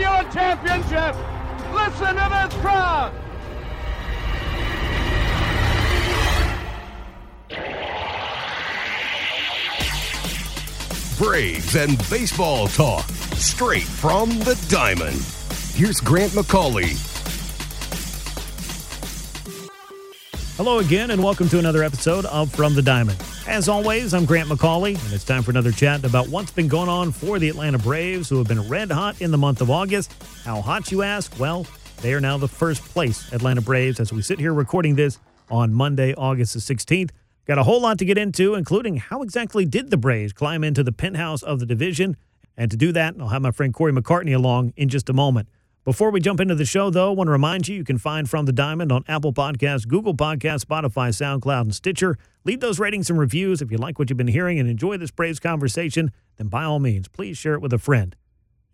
given championship. Listen to this crowd. Braves and baseball talk straight from the diamond. Here's Grant McCauley. Hello again, and welcome to another episode of From the Diamond. As always, I'm Grant McCauley, and it's time for another chat about what's been going on for the Atlanta Braves, who have been red hot in the month of August. How hot, you ask? Well, they are now the first place Atlanta Braves as we sit here recording this on Monday, August the 16th. Got a whole lot to get into, including how exactly did the Braves climb into the penthouse of the division? And to do that, I'll have my friend Corey McCartney along in just a moment. Before we jump into the show, though, I want to remind you you can find From the Diamond on Apple Podcasts, Google Podcasts, Spotify, SoundCloud, and Stitcher. Leave those ratings and reviews. If you like what you've been hearing and enjoy this Braves conversation, then by all means, please share it with a friend.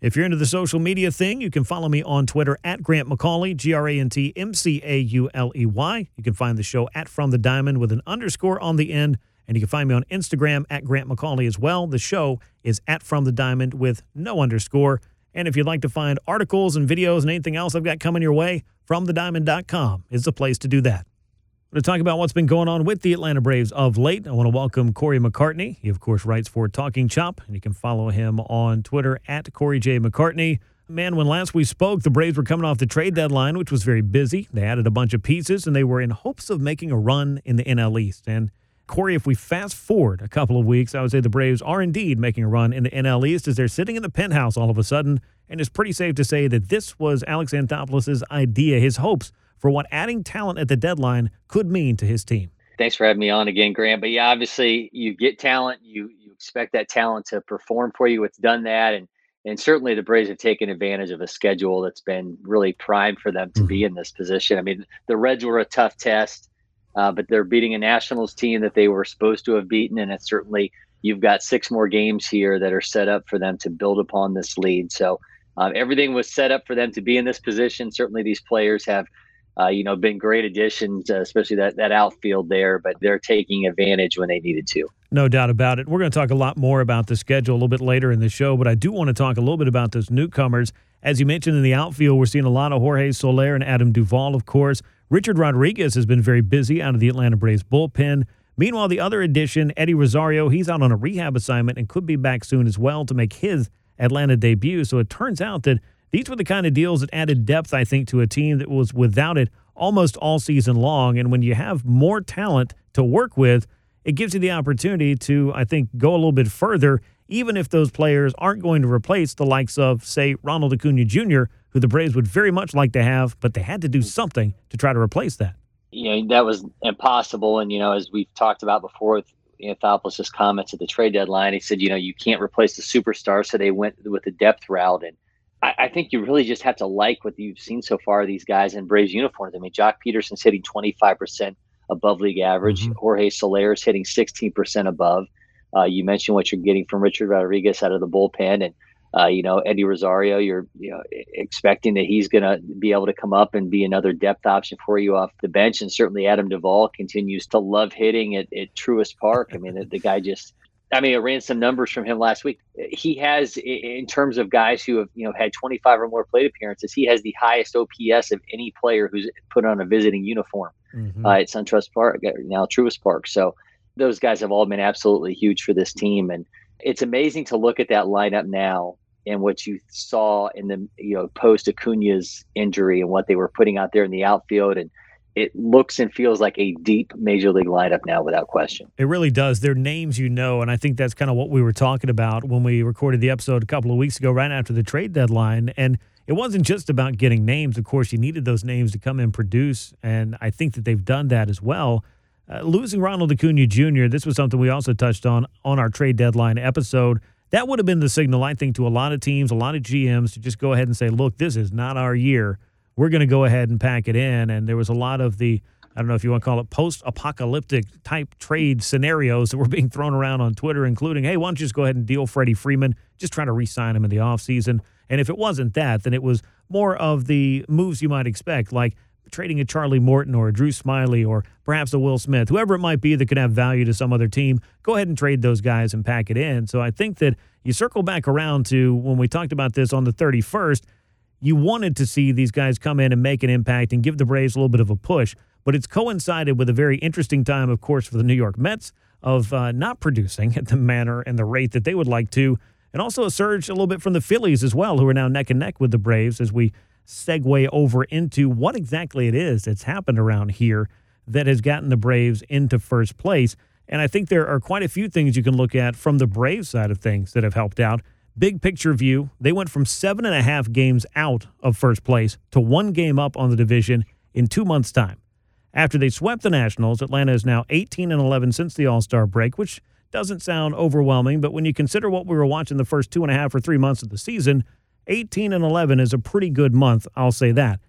If you're into the social media thing, you can follow me on Twitter at Grant McCauley, G R A N T M C A U L E Y. You can find the show at From the Diamond with an underscore on the end. And you can find me on Instagram at Grant McCauley as well. The show is at From the Diamond with no underscore. And if you'd like to find articles and videos and anything else I've got coming your way, FromTheDiamond.com is the place to do that. To talk about what's been going on with the Atlanta Braves of late, I want to welcome Corey McCartney. He, of course, writes for Talking Chop, and you can follow him on Twitter at Corey J. McCartney. Man, when last we spoke, the Braves were coming off the trade deadline, which was very busy. They added a bunch of pieces, and they were in hopes of making a run in the NL East. And Corey, if we fast forward a couple of weeks, I would say the Braves are indeed making a run in the NL East as they're sitting in the penthouse all of a sudden. And it's pretty safe to say that this was Alex Anthopoulos' idea, his hopes for what adding talent at the deadline could mean to his team. Thanks for having me on again, Grant. But yeah, obviously you get talent, you you expect that talent to perform for you. It's done that, and and certainly the Braves have taken advantage of a schedule that's been really primed for them to mm-hmm. be in this position. I mean, the Reds were a tough test, uh, but they're beating a Nationals team that they were supposed to have beaten, and it's certainly you've got six more games here that are set up for them to build upon this lead. So. Um, everything was set up for them to be in this position. Certainly, these players have uh, you know, been great additions, uh, especially that that outfield there. But they're taking advantage when they needed to. No doubt about it. We're going to talk a lot more about the schedule a little bit later in the show, but I do want to talk a little bit about those newcomers. As you mentioned in the outfield, we're seeing a lot of Jorge Soler and Adam Duvall, of course. Richard Rodriguez has been very busy out of the Atlanta Braves bullpen. Meanwhile, the other addition, Eddie Rosario, he's out on a rehab assignment and could be back soon as well to make his Atlanta debut. So it turns out that these were the kind of deals that added depth, I think, to a team that was without it almost all season long. And when you have more talent to work with, it gives you the opportunity to, I think, go a little bit further, even if those players aren't going to replace the likes of, say, Ronald Acuna Jr., who the Braves would very much like to have, but they had to do something to try to replace that. You know, that was impossible. And, you know, as we've talked about before with Anthopoulos' comments at the trade deadline, he said, you know, you can't replace the superstar. So they went with the depth route. And I, I, think you really just have to like what you've seen so far. These guys in Braves uniforms. I mean, Joc Pederson's hitting 25% above league average. Mm-hmm. Jorge Soler is hitting 16% above. Uh, you mentioned what you're getting from Richard Rodriguez out of the bullpen, and uh, you know Eddie Rosario. You're you know expecting that he's going to be able to come up and be another depth option for you off the bench, and certainly Adam Duvall continues to love hitting at, at Truist Park. I mean, the, the guy just I mean, I ran some numbers from him last week. He has, in terms of guys who have, you know, had 25 or more plate appearances, he has the highest OPS of any player who's put on a visiting uniform mm-hmm. uh, at SunTrust Park, uh, now Truist Park. So those guys have all been absolutely huge for this team, and it's amazing to look at that lineup now and what you saw in the, you know, post Acuna's injury and what they were putting out there in the outfield and it looks and feels like a deep major league lineup now without question. It really does. They're names you know, and I think that's kind of what we were talking about when we recorded the episode a couple of weeks ago, right after the trade deadline. And it wasn't just about getting names. Of course, you needed those names to come and produce, and I think that they've done that as well. Uh, losing Ronald Acuna Jr., this was something we also touched on on our trade deadline episode. that would have been the signal, I think, to a lot of teams, a lot of GMs to just go ahead and say, look, this is not our year. We're going to go ahead and pack it in. And there was a lot of the, I don't know if you want to call it post apocalyptic type trade scenarios that were being thrown around on Twitter, including, hey, why don't you just go ahead and deal Freddie Freeman? Just try to re sign him in the offseason. And if it wasn't that, then it was more of the moves you might expect, like trading a Charlie Morton or a Drew Smyly or perhaps a Will Smith, whoever it might be that could have value to some other team, go ahead and trade those guys and pack it in. So I think that you circle back around to when we talked about this on the 31st, you wanted to see these guys come in and make an impact and give the Braves a little bit of a push. But it's coincided with a very interesting time, of course, for the New York Mets of uh, not producing at the manner and the rate that they would like to. And also a surge a little bit from the Phillies as well, who are now neck and neck with the Braves as we segue over into what exactly it is that's happened around here that has gotten the Braves into first place. And I think there are quite a few things you can look at from the Braves side of things that have helped out. Big picture view, they went from seven and a half games out of first place to one game up on the division in two months' time. After they swept the Nationals, Atlanta is now 18 and 11 since the All Star break, which doesn't sound overwhelming, but when you consider what we were watching the first two and a half or three months of the season, 18 and 11 is a pretty good month, I'll say that.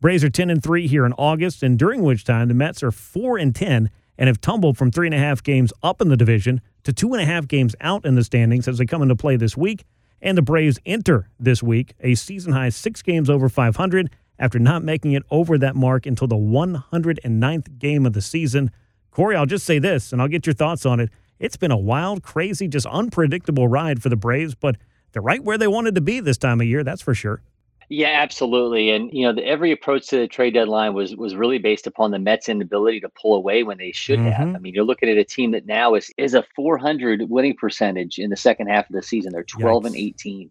Braves are 10 and 3 here in August, and during which time the Mets are 4 and 10 and have tumbled from three and a half games up in the division to two and a half games out in the standings as they come into play this week. And the Braves enter this week a season high six games over 500 after not making it over that mark until the 109th game of the season. Corey, I'll just say this, and I'll get your thoughts on it. It's been a wild, crazy, just unpredictable ride for the Braves, but they're right where they wanted to be this time of year, that's for sure. Yeah, absolutely. And you know, the, every approach to the trade deadline was was really based upon the Mets' inability to pull away when they should mm-hmm. have. I mean, you're looking at a team that now is is a 400 winning percentage in the second half of the season. They're 12 Yikes. and 18.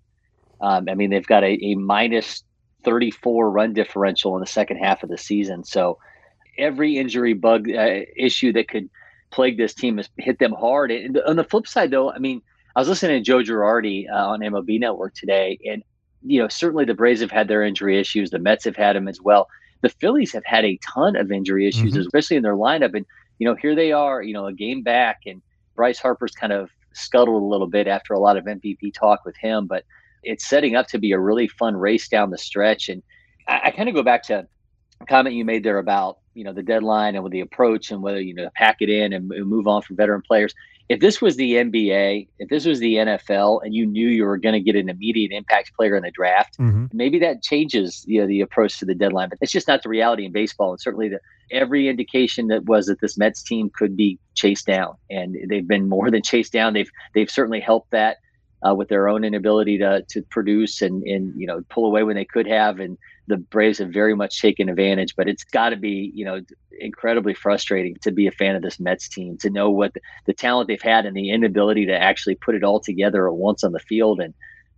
Um, I mean, they've got a, a minus 34 run differential in the second half of the season. So every injury bug uh, issue that could plague this team has hit them hard. And on the flip side, though, I mean, I was listening to Joe Girardi uh, on MLB Network today, and you know certainly the Braves have had their injury issues. The Mets have had them as well. The Phillies have had a ton of injury issues, mm-hmm. especially in their lineup. And you know here they are, you know, a game back, and Bryce Harper's kind of scuttled a little bit after a lot of MVP talk with him, but it's setting up to be a really fun race down the stretch. And I, I kind of go back to a comment you made there about you know the deadline and with the approach and whether you know pack it in and move on from veteran players if this was the NBA, if this was the NFL, and you knew you were going to get an immediate impact player in the draft, mm-hmm. maybe that changes you know, the approach to the deadline. But it's just not the reality in baseball. And certainly, the, every indication that was that this Mets team could be chased down, and they've been more than chased down. They've they've certainly helped that uh, with their own inability to to produce and and you know pull away when they could have and the Braves have very much taken advantage, but it's got to be, you know, incredibly frustrating to be a fan of this Mets team, to know what the, the, talent they've had and the inability to actually put it all together at once on the field. And,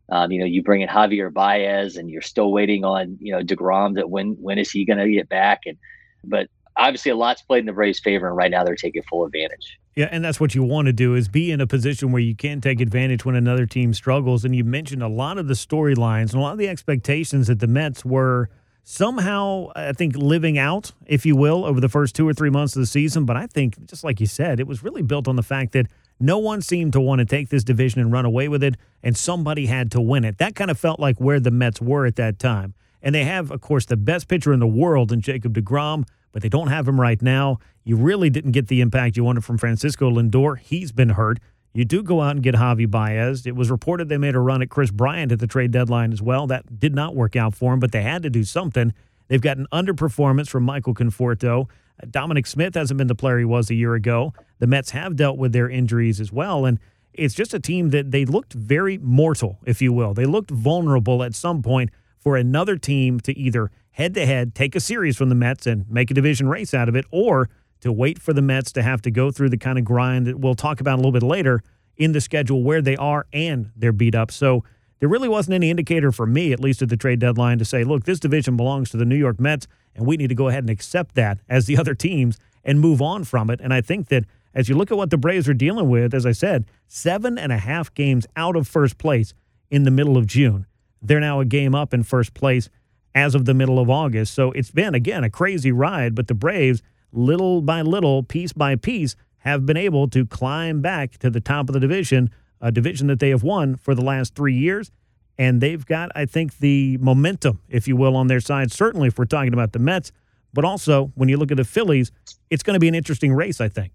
um, you know, you bring in Javier Baez and you're still waiting on, you know, DeGrom that when, when is he going to get back? And, but obviously a lot's played in the Braves' favor, and right now they're taking full advantage. Yeah, and that's what you want to do is be in a position where you can take advantage when another team struggles. And you mentioned a lot of the storylines and a lot of the expectations that the Mets were somehow, I think, living out, if you will, over the first two or three months of the season. But I think, just like you said, it was really built on the fact that no one seemed to want to take this division and run away with it, and somebody had to win it. That kind of felt like where the Mets were at that time. And they have, of course, the best pitcher in the world in Jacob DeGrom but they don't have him right now. You really didn't get the impact you wanted from Francisco Lindor. He's been hurt. You do go out and get Javi Baez. It was reported they made a run at Kris Bryant at the trade deadline as well. That did not work out for him, but they had to do something. They've got an underperformance from Michael Conforto. Uh, Dominic Smith hasn't been the player he was a year ago. The Mets have dealt with their injuries as well. And it's just a team that they looked very mortal, if you will. They looked vulnerable at some point for another team to either head to head, take a series from the Mets and make a division race out of it, or to wait for the Mets to have to go through the kind of grind that we'll talk about a little bit later in the schedule where they are and they're beat up. So there really wasn't any indicator for me, at least at the trade deadline, to say, look, this division belongs to the New York Mets, and we need to go ahead and accept that as the other teams and move on from it. And I think that as you look at what the Braves are dealing with, as I said, seven and a half games out of first place in the middle of June. They're now a game up in first place as of the middle of August. So it's been, again, a crazy ride, but the Braves, little by little, piece by piece, have been able to climb back to the top of the division a division that they have won for the last three years. And they've got, I think, the momentum, if you will, on their side. Certainly, if we're talking about the Mets, but also when you look at the Phillies, it's going to be an interesting race, I think.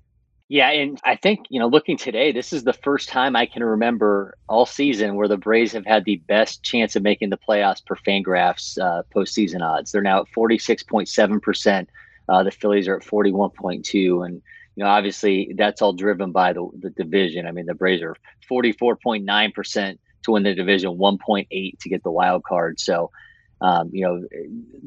Yeah, and I think, you know, looking today, this is the first time I can remember all season where the Braves have had the best chance of making the playoffs per Fangraphs uh, postseason odds. They're now at 46.7%. Uh, the Phillies are at 41.2. And, you know, obviously that's all driven by the, the division. I mean, the Braves are 44.9% to win the division, 1.8 to get the wild card. So, um, you know,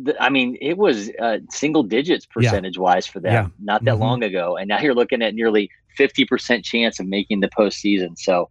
th- I mean, it was uh, single digits percentage yeah. wise for them yeah. not that mm-hmm. long ago, and now you're looking at nearly 50% chance of making the postseason. So,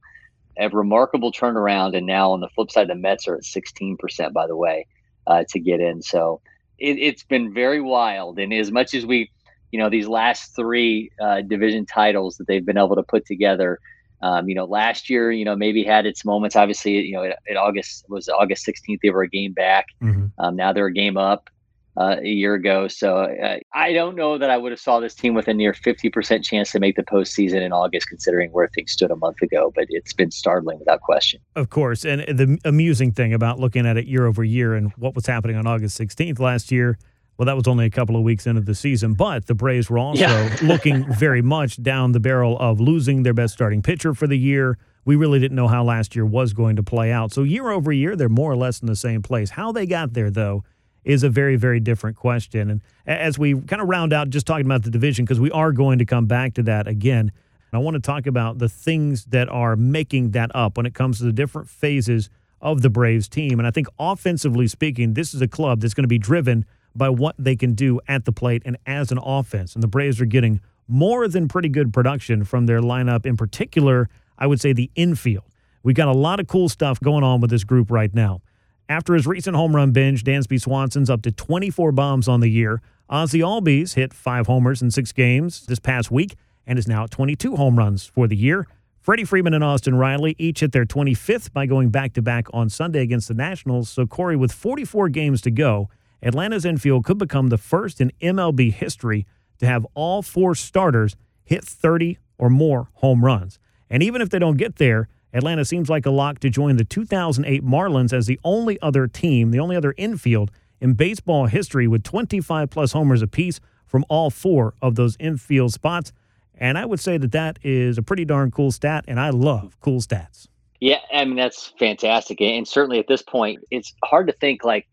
a remarkable turnaround. And now on the flip side, the Mets are at 16%, by the way, uh, to get in. So, it, has been very wild. And as much as we, you know, these last three uh, division titles that they've been able to put together um, you know, last year, you know, maybe had its moments. Obviously, you know, in August was August 16th, they were a game back. Mm-hmm. Um, now they're a game up uh, a year ago. So uh, I don't know that I would have saw this team with a near 50% chance to make the postseason in August, considering where things stood a month ago. But it's been startling without question. Of course. And the amusing thing about looking at it year over year and what was happening on August 16th last year – well, that was only a couple of weeks into the season, but the Braves were also yeah. looking very much down the barrel of losing their best starting pitcher for the year. We really didn't know how last year was going to play out. So, year over year, they're more or less in the same place. How they got there, though, is a very, very different question. And as we kind of round out just talking about the division, because we are going to come back to that again, I want to talk about the things that are making that up when it comes to the different phases of the Braves team. And I think offensively speaking, this is a club that's going to be driven by what they can do at the plate and as an offense. And the Braves are getting more than pretty good production from their lineup, in particular, I would say the infield. We've got a lot of cool stuff going on with this group right now. After his recent home run binge, Dansby Swanson's up to 24 bombs on the year. Ozzie Albies hit five homers in six games this past week and is now at 22 home runs for the year. Freddie Freeman and Austin Riley each hit their 25th by going back to back on Sunday against the Nationals. So, Corey, with 44 games to go, Atlanta's infield could become the first in MLB history to have all four starters hit 30 or more home runs. And even if they don't get there, Atlanta seems like a lock to join the 2008 Marlins as the only other team, the only other infield in baseball history with 25 plus homers apiece from all four of those infield spots. And I would say that that is a pretty darn cool stat, and I love cool stats. Yeah, I mean, that's fantastic. And certainly at this point, it's hard to think like,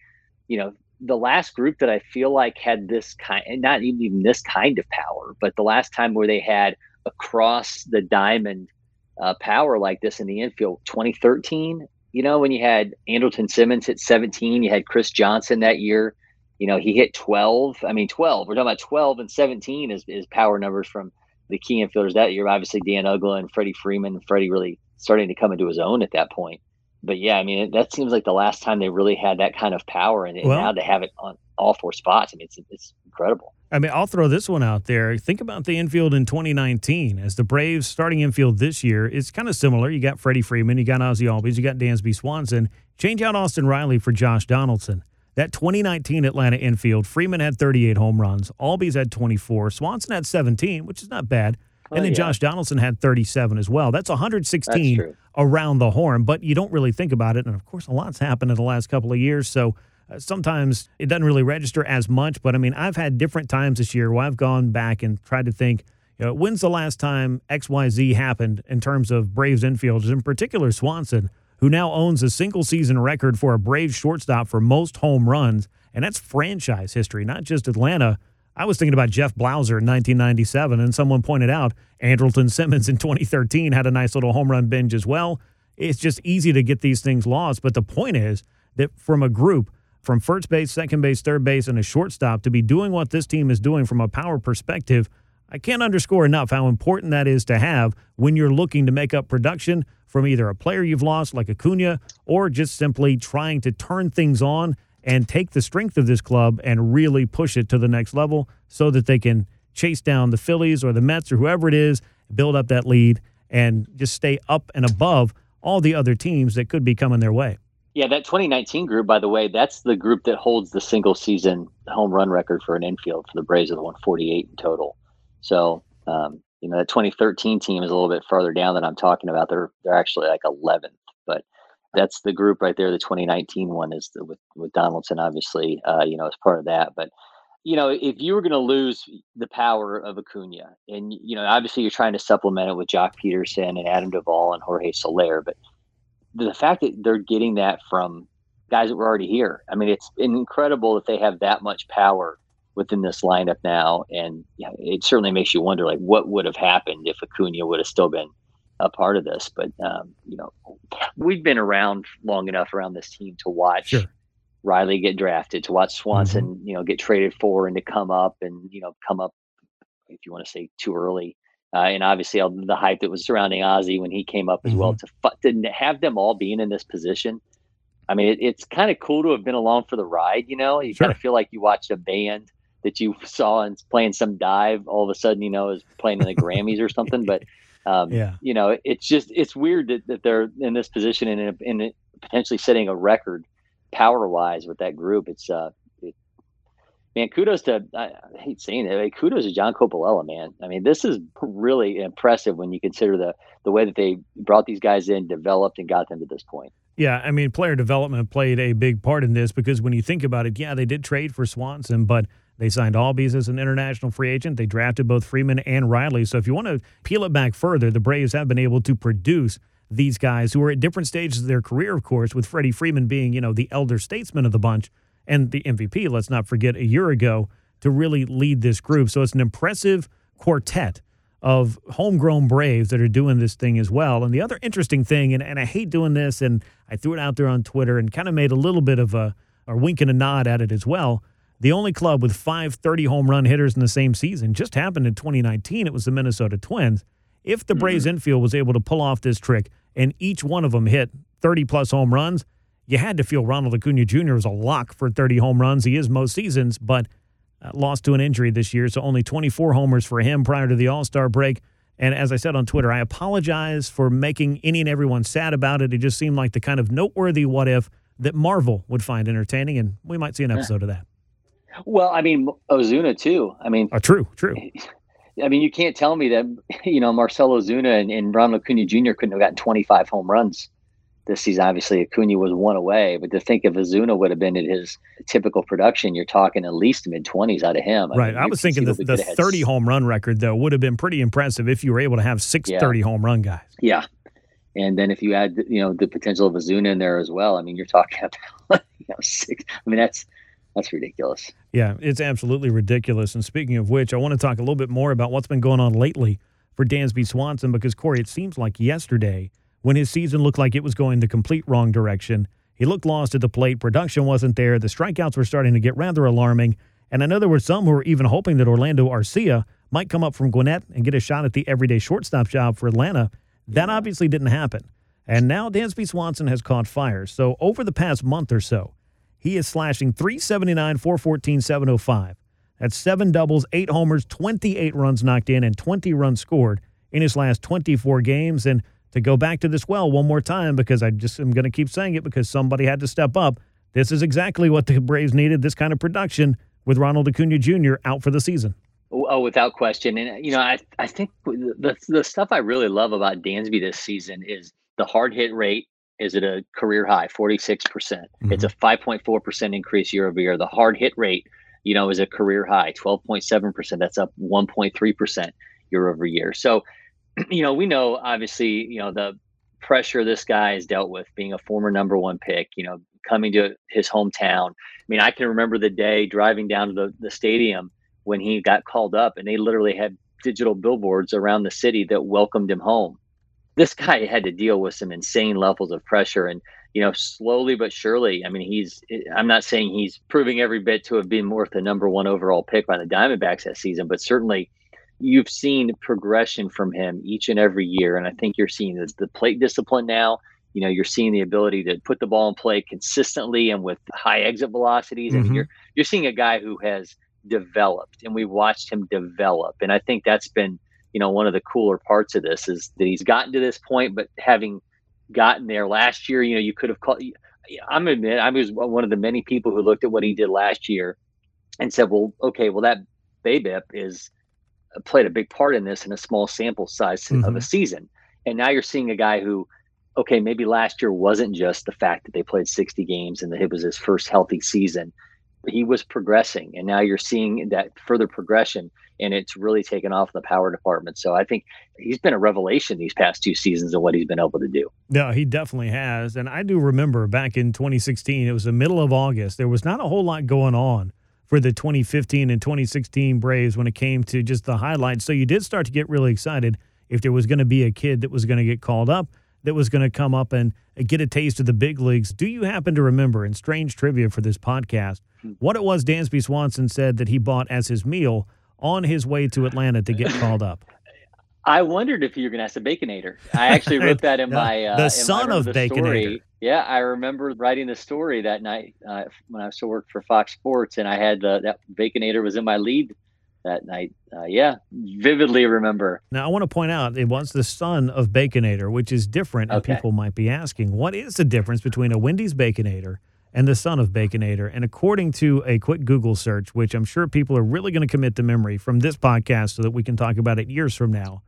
you know, the last group that I feel like had this kind, not even even this kind of power, but the last time where they had across the diamond uh, power like this in the infield, 2013. You know, when you had Andrelton Simmons hit 17, you had Chris Johnson that year. You know, he hit 12. I mean, 12. We're talking about 12 and 17 is, is power numbers from the key infielders that year. Obviously, Dan Uggla and Freddie Freeman. Freddie really starting to come into his own at that point but yeah, I mean, that seems like the last time they really had that kind of power, and, and well, now to have it on all four spots, I mean, it's it's incredible. I mean, I'll throw this one out there. Think about the infield in 2019 as the Braves starting infield this year. It's kind of similar. You got Freddie Freeman, you got Ozzie Albies, you got Dansby Swanson. Change out Austin Riley for Josh Donaldson. That 2019 Atlanta infield, Freeman had 38 home runs, Albies had 24, Swanson had 17, which is not bad. And oh, then yeah. Josh Donaldson had 37 as well. That's 116 That's around the horn, but you don't really think about it. And of course, a lot's happened in the last couple of years. So uh, sometimes it doesn't really register as much. But I mean, I've had different times this year where I've gone back and tried to think, you know, when's the last time XYZ happened in terms of Braves infielders, in particular Swanson, who now owns a single season record for a Braves shortstop for most home runs. And that's franchise history, not just Atlanta I was thinking about Jeff Blauser in 1997, and someone pointed out Andrelton Simmons in 2013 had a nice little home run binge as well. It's just easy to get these things lost. But the point is that from a group, from first base, second base, third base, and a shortstop, to be doing what this team is doing from a power perspective, I can't underscore enough how important that is to have when you're looking to make up production from either a player you've lost, like Acuna, or just simply trying to turn things on and take the strength of this club and really push it to the next level so that they can chase down the Phillies or the Mets or whoever it is, build up that lead, and just stay up and above all the other teams that could be coming their way. Yeah, that 2019 group, by the way, that's the group that holds the single season home run record for an infield for the Braves of the 148 in total. So, um, you know, that 2013 team is a little bit farther down than I'm talking about. They're they're actually like 11th, but that's the group right there. The 2019 one is the, with with Donaldson, obviously, uh, you know, as part of that. But you know, if you were going to lose the power of Acuna, and you know, obviously you're trying to supplement it with Joc Pederson and Adam Duvall and Jorge Soler, but the fact that they're getting that from guys that were already here, I mean, it's incredible that they have that much power within this lineup now, and it certainly makes you wonder, like, what would have happened if Acuna would have still been a part of this. But um, you know, we've been around long enough around this team to watch. Sure. Riley get drafted, to watch Swanson, mm-hmm. you know, get traded for and to come up and, you know, come up, if you want to say too early. Uh, and obviously all the hype that was surrounding Ozzie when he came up as mm-hmm. well to, to have them all being in this position. I mean, it, it's kind of cool to have been along for the ride. You know, you sure. kind of feel like you watched a band that you saw and playing some dive all of a sudden, you know, is playing in the Grammys or something. But um, yeah, you know, it's just it's weird that, that they're in this position and in, in potentially setting a record power wise with that group. It's uh, it, man, kudos to I, I hate saying it, but kudos to John Coppolella, man. I mean, this is really impressive when you consider the the way that they brought these guys in, developed, and got them to this point. Yeah, I mean, player development played a big part in this because when you think about it, yeah, they did trade for Swanson, but they signed Albies as an international free agent. They drafted both Freeman and Riley. So if you want to peel it back further, the Braves have been able to produce these guys who are at different stages of their career, of course, with Freddie Freeman being, you know, the elder statesman of the bunch and the MVP, let's not forget, a year ago to really lead this group. So it's an impressive quartet of homegrown Braves that are doing this thing as well. And the other interesting thing, and, and I hate doing this, and I threw it out there on Twitter and kind of made a little bit of a, a wink and a nod at it as well. The only club with five 30 home run hitters in the same season just happened in 2019. It was the Minnesota Twins. If the Braves mm-hmm. infield was able to pull off this trick and each one of them hit 30 plus home runs, you had to feel Ronald Acuna Jr. was a lock for 30 home runs. He is most seasons, but uh, lost to an injury this year, so only 24 homers for him prior to the All Star break. And as I said on Twitter, I apologize for making any and everyone sad about it. It just seemed like the kind of noteworthy what if that Marvel would find entertaining, and we might see an episode of that. Well, I mean Ozuna too. I mean, uh, true, true. I mean, you can't tell me that you know Marcell Ozuna and, and Ronald Acuna Jr. couldn't have gotten 25 home runs this season. Obviously, Acuna was one away, but to think if Ozuna would have been at his typical production, you're talking at least mid 20s out of him. I right. Mean, I was thinking the, the 30 had... home run record though would have been pretty impressive if you were able to have six yeah. 30 home run guys. Yeah. And then if you add, you know, the potential of Ozuna in there as well, I mean, you're talking about you know, six. I mean, that's that's ridiculous. Yeah, it's absolutely ridiculous. And speaking of which, I want to talk a little bit more about what's been going on lately for Dansby Swanson because, Corey, it seems like yesterday when his season looked like it was going the complete wrong direction, he looked lost at the plate. Production wasn't there. The strikeouts were starting to get rather alarming. And I know there were some who were even hoping that Orlando Arcia might come up from Gwinnett and get a shot at the everyday shortstop job for Atlanta. That obviously didn't happen. And now Dansby Swanson has caught fire. So over the past month or so, he is slashing 379, 414, 705. That's seven doubles, eight homers, 28 runs knocked in, and 20 runs scored in his last 24 games. And to go back to this well one more time, because I just am going to keep saying it because somebody had to step up. This is exactly what the Braves needed this kind of production with Ronald Acuna Jr. out for the season. Oh, oh, without question. And, you know, I, I think the, the stuff I really love about Dansby this season is the hard hit rate is at a career high, 46%. percent mm hmm It's a 5.4% increase year over year. The hard hit rate, you know, is a career high, 12.7%. That's up 1.3% year over year. So, you know, we know obviously, you know, the pressure this guy has dealt with being a former number one pick, you know, coming to his hometown. I mean, I can remember the day driving down to the, the stadium when he got called up and they literally had digital billboards around the city that welcomed him home this guy had to deal with some insane levels of pressure and you know slowly but surely i mean he's i'm not saying he's proving every bit to have been worth the number one overall pick by the diamondbacks that season but certainly you've seen progression from him each and every year and i think you're seeing the, the plate discipline now you know you're seeing the ability to put the ball in play consistently and with high exit velocities mm-hmm. and you're you're seeing a guy who has developed and we watched him develop and i think that's been you know one of the cooler parts of this is that he's gotten to this point but having gotten there last year you know you could have called i'm admit i was one of the many people who looked at what he did last year and said well okay well that BABIP is played a big part in this in a small sample size mm-hmm. of a season. And now you're seeing a guy who, okay, maybe last year wasn't just the fact that they played 60 games and that it was his first healthy season. He was progressing, and now you're seeing that further progression, and it's really taken off in the power department. So I think he's been a revelation these past two seasons of what he's been able to do. Yeah, he definitely has. And I do remember back in 2016, it was the middle of August. There was not a whole lot going on for the 2015 and 2016 Braves when it came to just the highlights. So you did start to get really excited if there was going to be a kid that was going to get called up, that was going to come up and get a taste of the big leagues. Do you happen to remember, in strange trivia for this podcast, what it was Dansby Swanson said that he bought as his meal on his way to Atlanta to get called up? I wondered if you were going to ask a Baconator. I actually wrote that in my uh, the son of Baconator. Story. Yeah, I remember writing the story that night uh, when I still worked for Fox Sports, and I had the, that Baconator was in my lead that night. Uh, yeah, vividly remember. Now I want to point out it was the son of Baconator, which is different, and okay. people might be asking, what is the difference between a Wendy's Baconator and the son of Baconator? And according to a quick Google search, which I'm sure people are really going to commit to memory from this podcast, so that we can talk about it years from now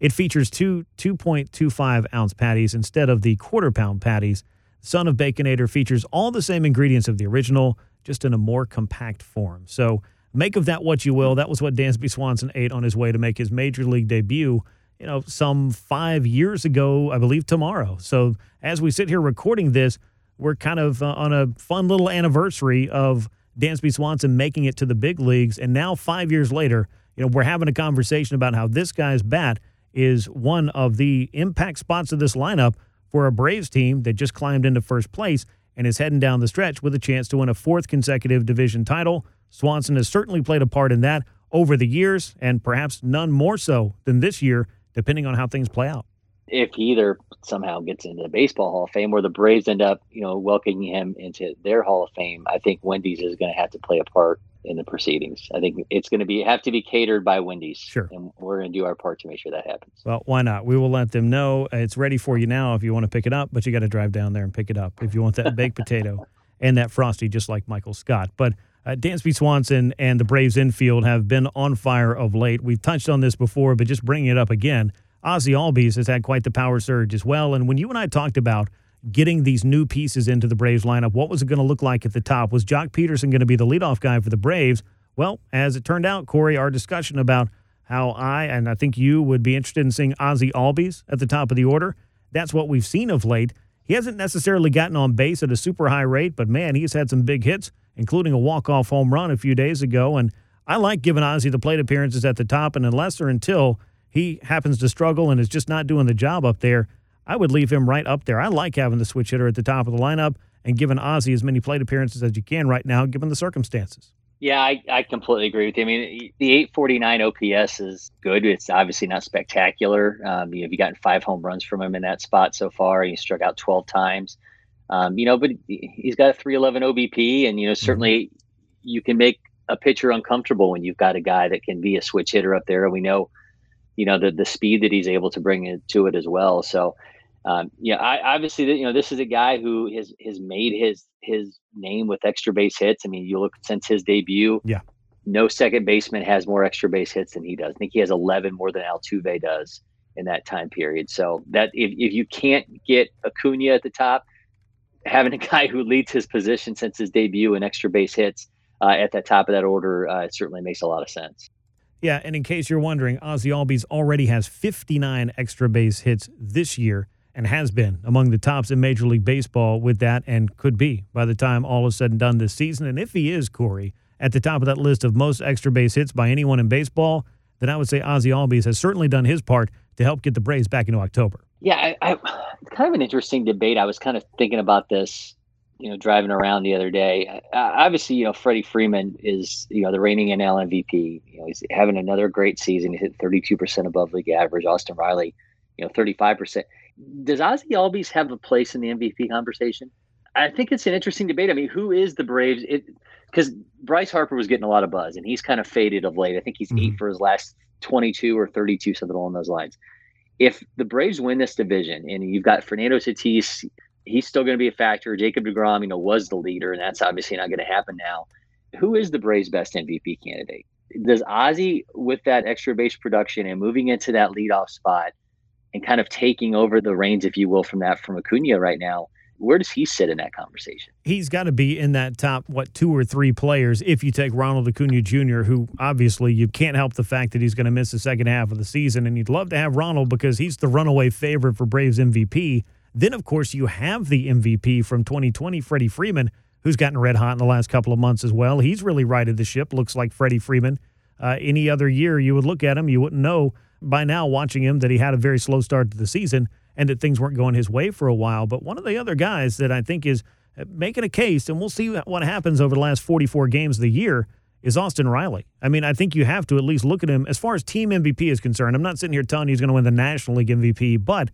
it features two 2.25 ounce patties instead of the quarter pound patties. Son of Baconator features all the same ingredients of the original, just in a more compact form. So make of that what you will. That was what Dansby Swanson ate on his way to make his major league debut, you know, some five years ago, I believe tomorrow. So as we sit here recording this, we're kind of uh, on a fun little anniversary of Dansby Swanson making it to the big leagues. And now, five years later, you know, we're having a conversation about how this guy's bat – is one of the impact spots of this lineup for a Braves team that just climbed into first place and is heading down the stretch with a chance to win a fourth consecutive division title. Swanson has certainly played a part in that over the years, and perhaps none more so than this year, depending on how things play out. If he either somehow gets into the Baseball Hall of Fame or the Braves end up, you know, welcoming him into their Hall of Fame, I think Wendy's is going to have to play a part in the proceedings. I think it's going to be have to be catered by Wendy's. Sure. And we're going to do our part to make sure that happens. Well, why not? We will let them know it's ready for you now if you want to pick it up, but you got to drive down there and pick it up if you want that baked potato and that frosty, just like Michael Scott. But uh, Dansby Swanson and the Braves infield have been on fire of late. We've touched on this before, but just bringing it up again. Ozzie Albies has had quite the power surge as well. And when you and I talked about getting these new pieces into the Braves lineup. What was it going to look like at the top? Was Joc Pederson going to be the leadoff guy for the Braves? Well, as it turned out, Corey, our discussion about how I and I think you would be interested in seeing Ozzie Albies at the top of the order. That's what we've seen of late. He hasn't necessarily gotten on base at a super high rate, but man, he's had some big hits, including a walk-off home run a few days ago. And I like giving Ozzie the plate appearances at the top, and unless or until he happens to struggle and is just not doing the job up there, I would leave him right up there. I like having the switch hitter at the top of the lineup and giving Ozzie as many plate appearances as you can right now, given the circumstances. Yeah, I, I completely agree with you. I mean, the 849 OPS is good. It's obviously not spectacular. Um, you know, you've gotten five home runs from him in that spot so far. He struck out 12 times. Um, you know, but he's got a 311 OBP, and you know, certainly mm-hmm. you can make a pitcher uncomfortable when you've got a guy that can be a switch hitter up there. And we know, you know, the the speed that he's able to bring it to it as well. So um, yeah, I, obviously, you know, this is a guy who has has made his his name with extra base hits. I mean, you look since his debut. Yeah. No second baseman has more extra base hits than he does. I think he has 11 more than Altuve does in that time period. So that if, if you can't get Acuna at the top, having a guy who leads his position since his debut in extra base hits uh, at the top of that order uh, certainly makes a lot of sense. Yeah, and in case you're wondering, Ozzie Albies already has 59 extra base hits this year and has been among the tops in Major League Baseball with that and could be by the time all is said and done this season. And if he is, Corey, at the top of that list of most extra base hits by anyone in baseball, then I would say Ozzie Albies has certainly done his part to help get the Braves back into October. Yeah, I, I, kind of an interesting debate. I was kind of thinking about this, you know, driving around the other day. Uh, obviously, you know, Freddie Freeman is, you know, the reigning NL MVP. You know, he's having another great season. He hit 32% above league average. Austin Riley, you know, 35% does Ozzie Albies have a place in the MVP conversation? I think it's an interesting debate. I mean, who is the Braves? It Because Bryce Harper was getting a lot of buzz, and he's kind of faded of late. I think he's mm-hmm. eight for his last 22 or 32, something along those lines. If the Braves win this division, and you've got Fernando Tatis, he's still going to be a factor. Jacob DeGrom, you know, was the leader, and that's obviously not going to happen now. Who is the Braves' best MVP candidate? Does Ozzie, with that extra base production and moving into that leadoff spot and kind of taking over the reins, if you will, from that from Acuna right now, where does he sit in that conversation? He's got to be in that top, what, two or three players if you take Ronald Acuna Jr., who obviously you can't help the fact that he's going to miss the second half of the season. And you'd love to have Ronald because he's the runaway favorite for Braves MVP. Then, of course, you have the MVP from 2020, Freddie Freeman, who's gotten red hot in the last couple of months as well. He's really righted the ship, looks like Freddie Freeman. Uh, any other year, you would look at him, you wouldn't know by now watching him that he had a very slow start to the season and that things weren't going his way for a while. But one of the other guys that I think is uh, making a case, and we'll see what happens over the last 44 games of the year, is Austin Riley. I mean, I think you have to at least look at him as far as team MVP is concerned. I'm not sitting here telling you he's going to win the National League MVP, but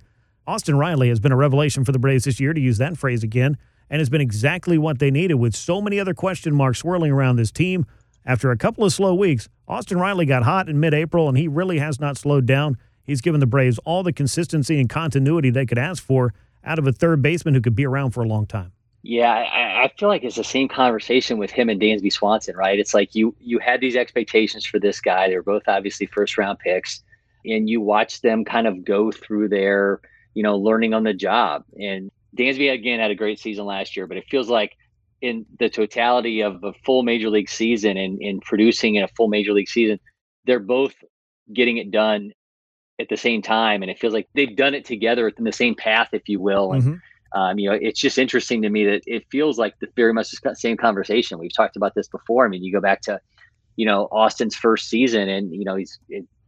Austin Riley has been a revelation for the Braves this year, to use that phrase again, and has been exactly what they needed with so many other question marks swirling around this team. After a couple of slow weeks, Austin Riley got hot in mid April, and he really has not slowed down. He's given the Braves all the consistency and continuity they could ask for out of a third baseman who could be around for a long time. Yeah, I, I, feel like it's the same conversation with him and Dansby Swanson, right? It's like you you had these expectations for this guy. They were both obviously first round picks, and you watch them kind of go through their, you know, learning on the job. And Dansby again had a great season last year, but it feels like in the totality of a full major league season and, in producing in a full major league season, they're both getting it done at the same time, and it feels like they've done it together in the same path, if you will. And mm-hmm. um, you know, it's just interesting to me that it feels like the, very much the same conversation. We've talked about this before. I mean, you go back to you know Austin's first season, and you know he's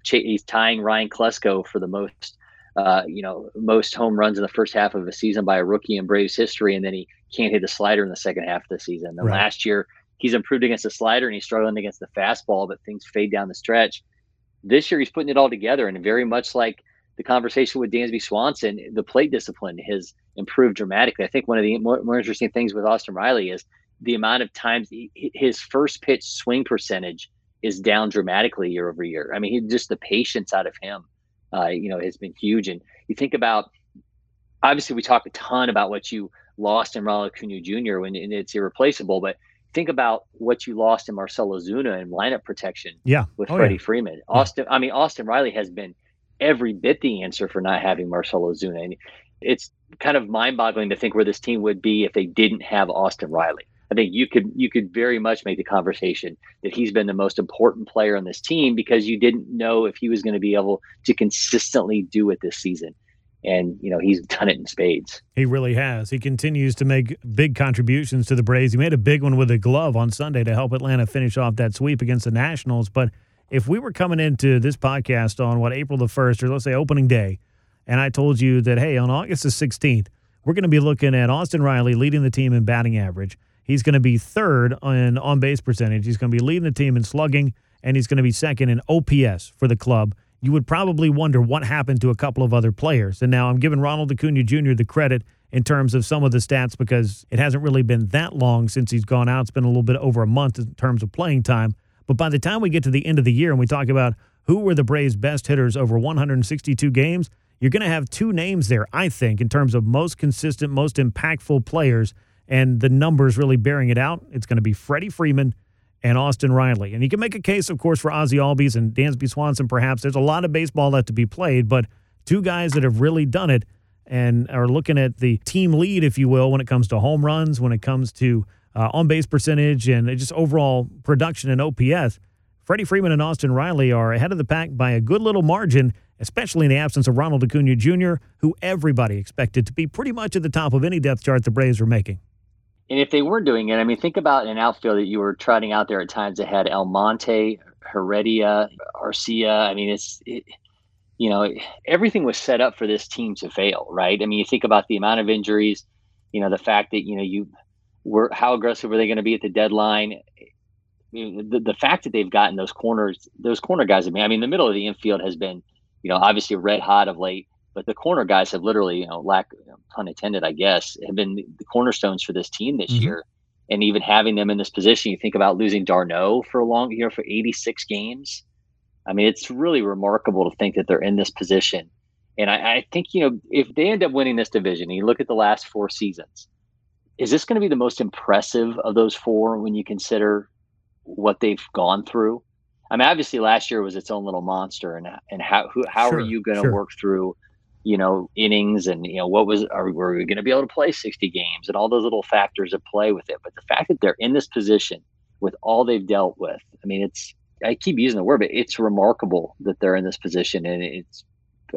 he's tying Ryan Klesko for the most. Uh, you know, most home runs in the first half of a season by a rookie in Braves history, and then he can't hit the slider in the second half of the season. And right. last year, he's improved against the slider and he's struggling against the fastball, but things fade down the stretch. This year, he's putting it all together, and very much like the conversation with Dansby Swanson, the plate discipline has improved dramatically. I think one of the more, more interesting things with Austin Riley is the amount of times he, his first pitch swing percentage is down dramatically year over year. I mean, he just the patience out of him, uh, you know, has been huge. And you think about, obviously, we talk a ton about what you lost in Ronald Acuna Jr. when and it's irreplaceable, but think about what you lost in Marcell Ozuna and lineup protection yeah. with oh, Freddie yeah. Freeman. Austin, yeah. I mean, Austin Riley has been every bit the answer for not having Marcell Ozuna, And it's kind of mind boggling to think where this team would be if they didn't have Austin Riley. I think you could you could very much make the conversation that he's been the most important player on this team because you didn't know if he was going to be able to consistently do it this season and you know he's done it in spades. He really has. He continues to make big contributions to the Braves. He made a big one with a glove on Sunday to help Atlanta finish off that sweep against the Nationals. But if we were coming into this podcast on what April the first, or let's say opening day, and I told you that hey, on August the sixteenth, we're going to be looking at Austin Riley leading the team in batting average. He's going to be third on on base percentage. He's going to be leading the team in slugging, and he's going to be second in OPS for the club you would probably wonder what happened to a couple of other players. And now I'm giving Ronald Acuna Jr. the credit in terms of some of the stats because it hasn't really been that long since he's gone out. It's been a little bit over a month in terms of playing time. But by the time we get to the end of the year and we talk about who were the Braves' best hitters over 162 games, you're going to have two names there, I think, in terms of most consistent, most impactful players, and the numbers really bearing it out. It's going to be Freddie Freeman and Austin Riley. And you can make a case, of course, for Ozzie Albies and Dansby Swanson, perhaps. There's a lot of baseball left to be played, but two guys that have really done it and are looking at the team lead, if you will, when it comes to home runs, when it comes to uh, on base percentage, and just overall production and OPS. Freddie Freeman and Austin Riley are ahead of the pack by a good little margin, especially in the absence of Ronald Acuna Jr., who everybody expected to be pretty much at the top of any depth chart the Braves were making. And if they weren't doing it, I mean, think about an outfield that you were trotting out there at times that had Almonte, Heredia, Arcia. I mean, it's, it, you know, everything was set up for this team to fail, right? I mean, you think about the amount of injuries, you know, the fact that, you know, you were, how aggressive were they going to be at the deadline? The, the fact that they've gotten those corners, those corner guys, I mean, I mean, the middle of the infield has been, you know, obviously red hot of late. But the corner guys have literally, you know, lack you know, pun intended, I guess, have been the cornerstones for this team this mm-hmm. year. And even having them in this position, you think about losing d'Arnaud for a long year for 86 games. I mean, it's really remarkable to think that they're in this position. And I, I think, you know, if they end up winning this division, you look at the last four seasons, is this going to be the most impressive of those four when you consider what they've gone through? I mean, obviously last year was its own little monster, and and how who, how Sure, are you going to sure. work through, you know, innings and you know what was are were we going to be able to play sixty games and all those little factors that play with it. But the fact that they're in this position with all they've dealt with, I mean, it's I keep using the word, but it's remarkable that they're in this position, and it's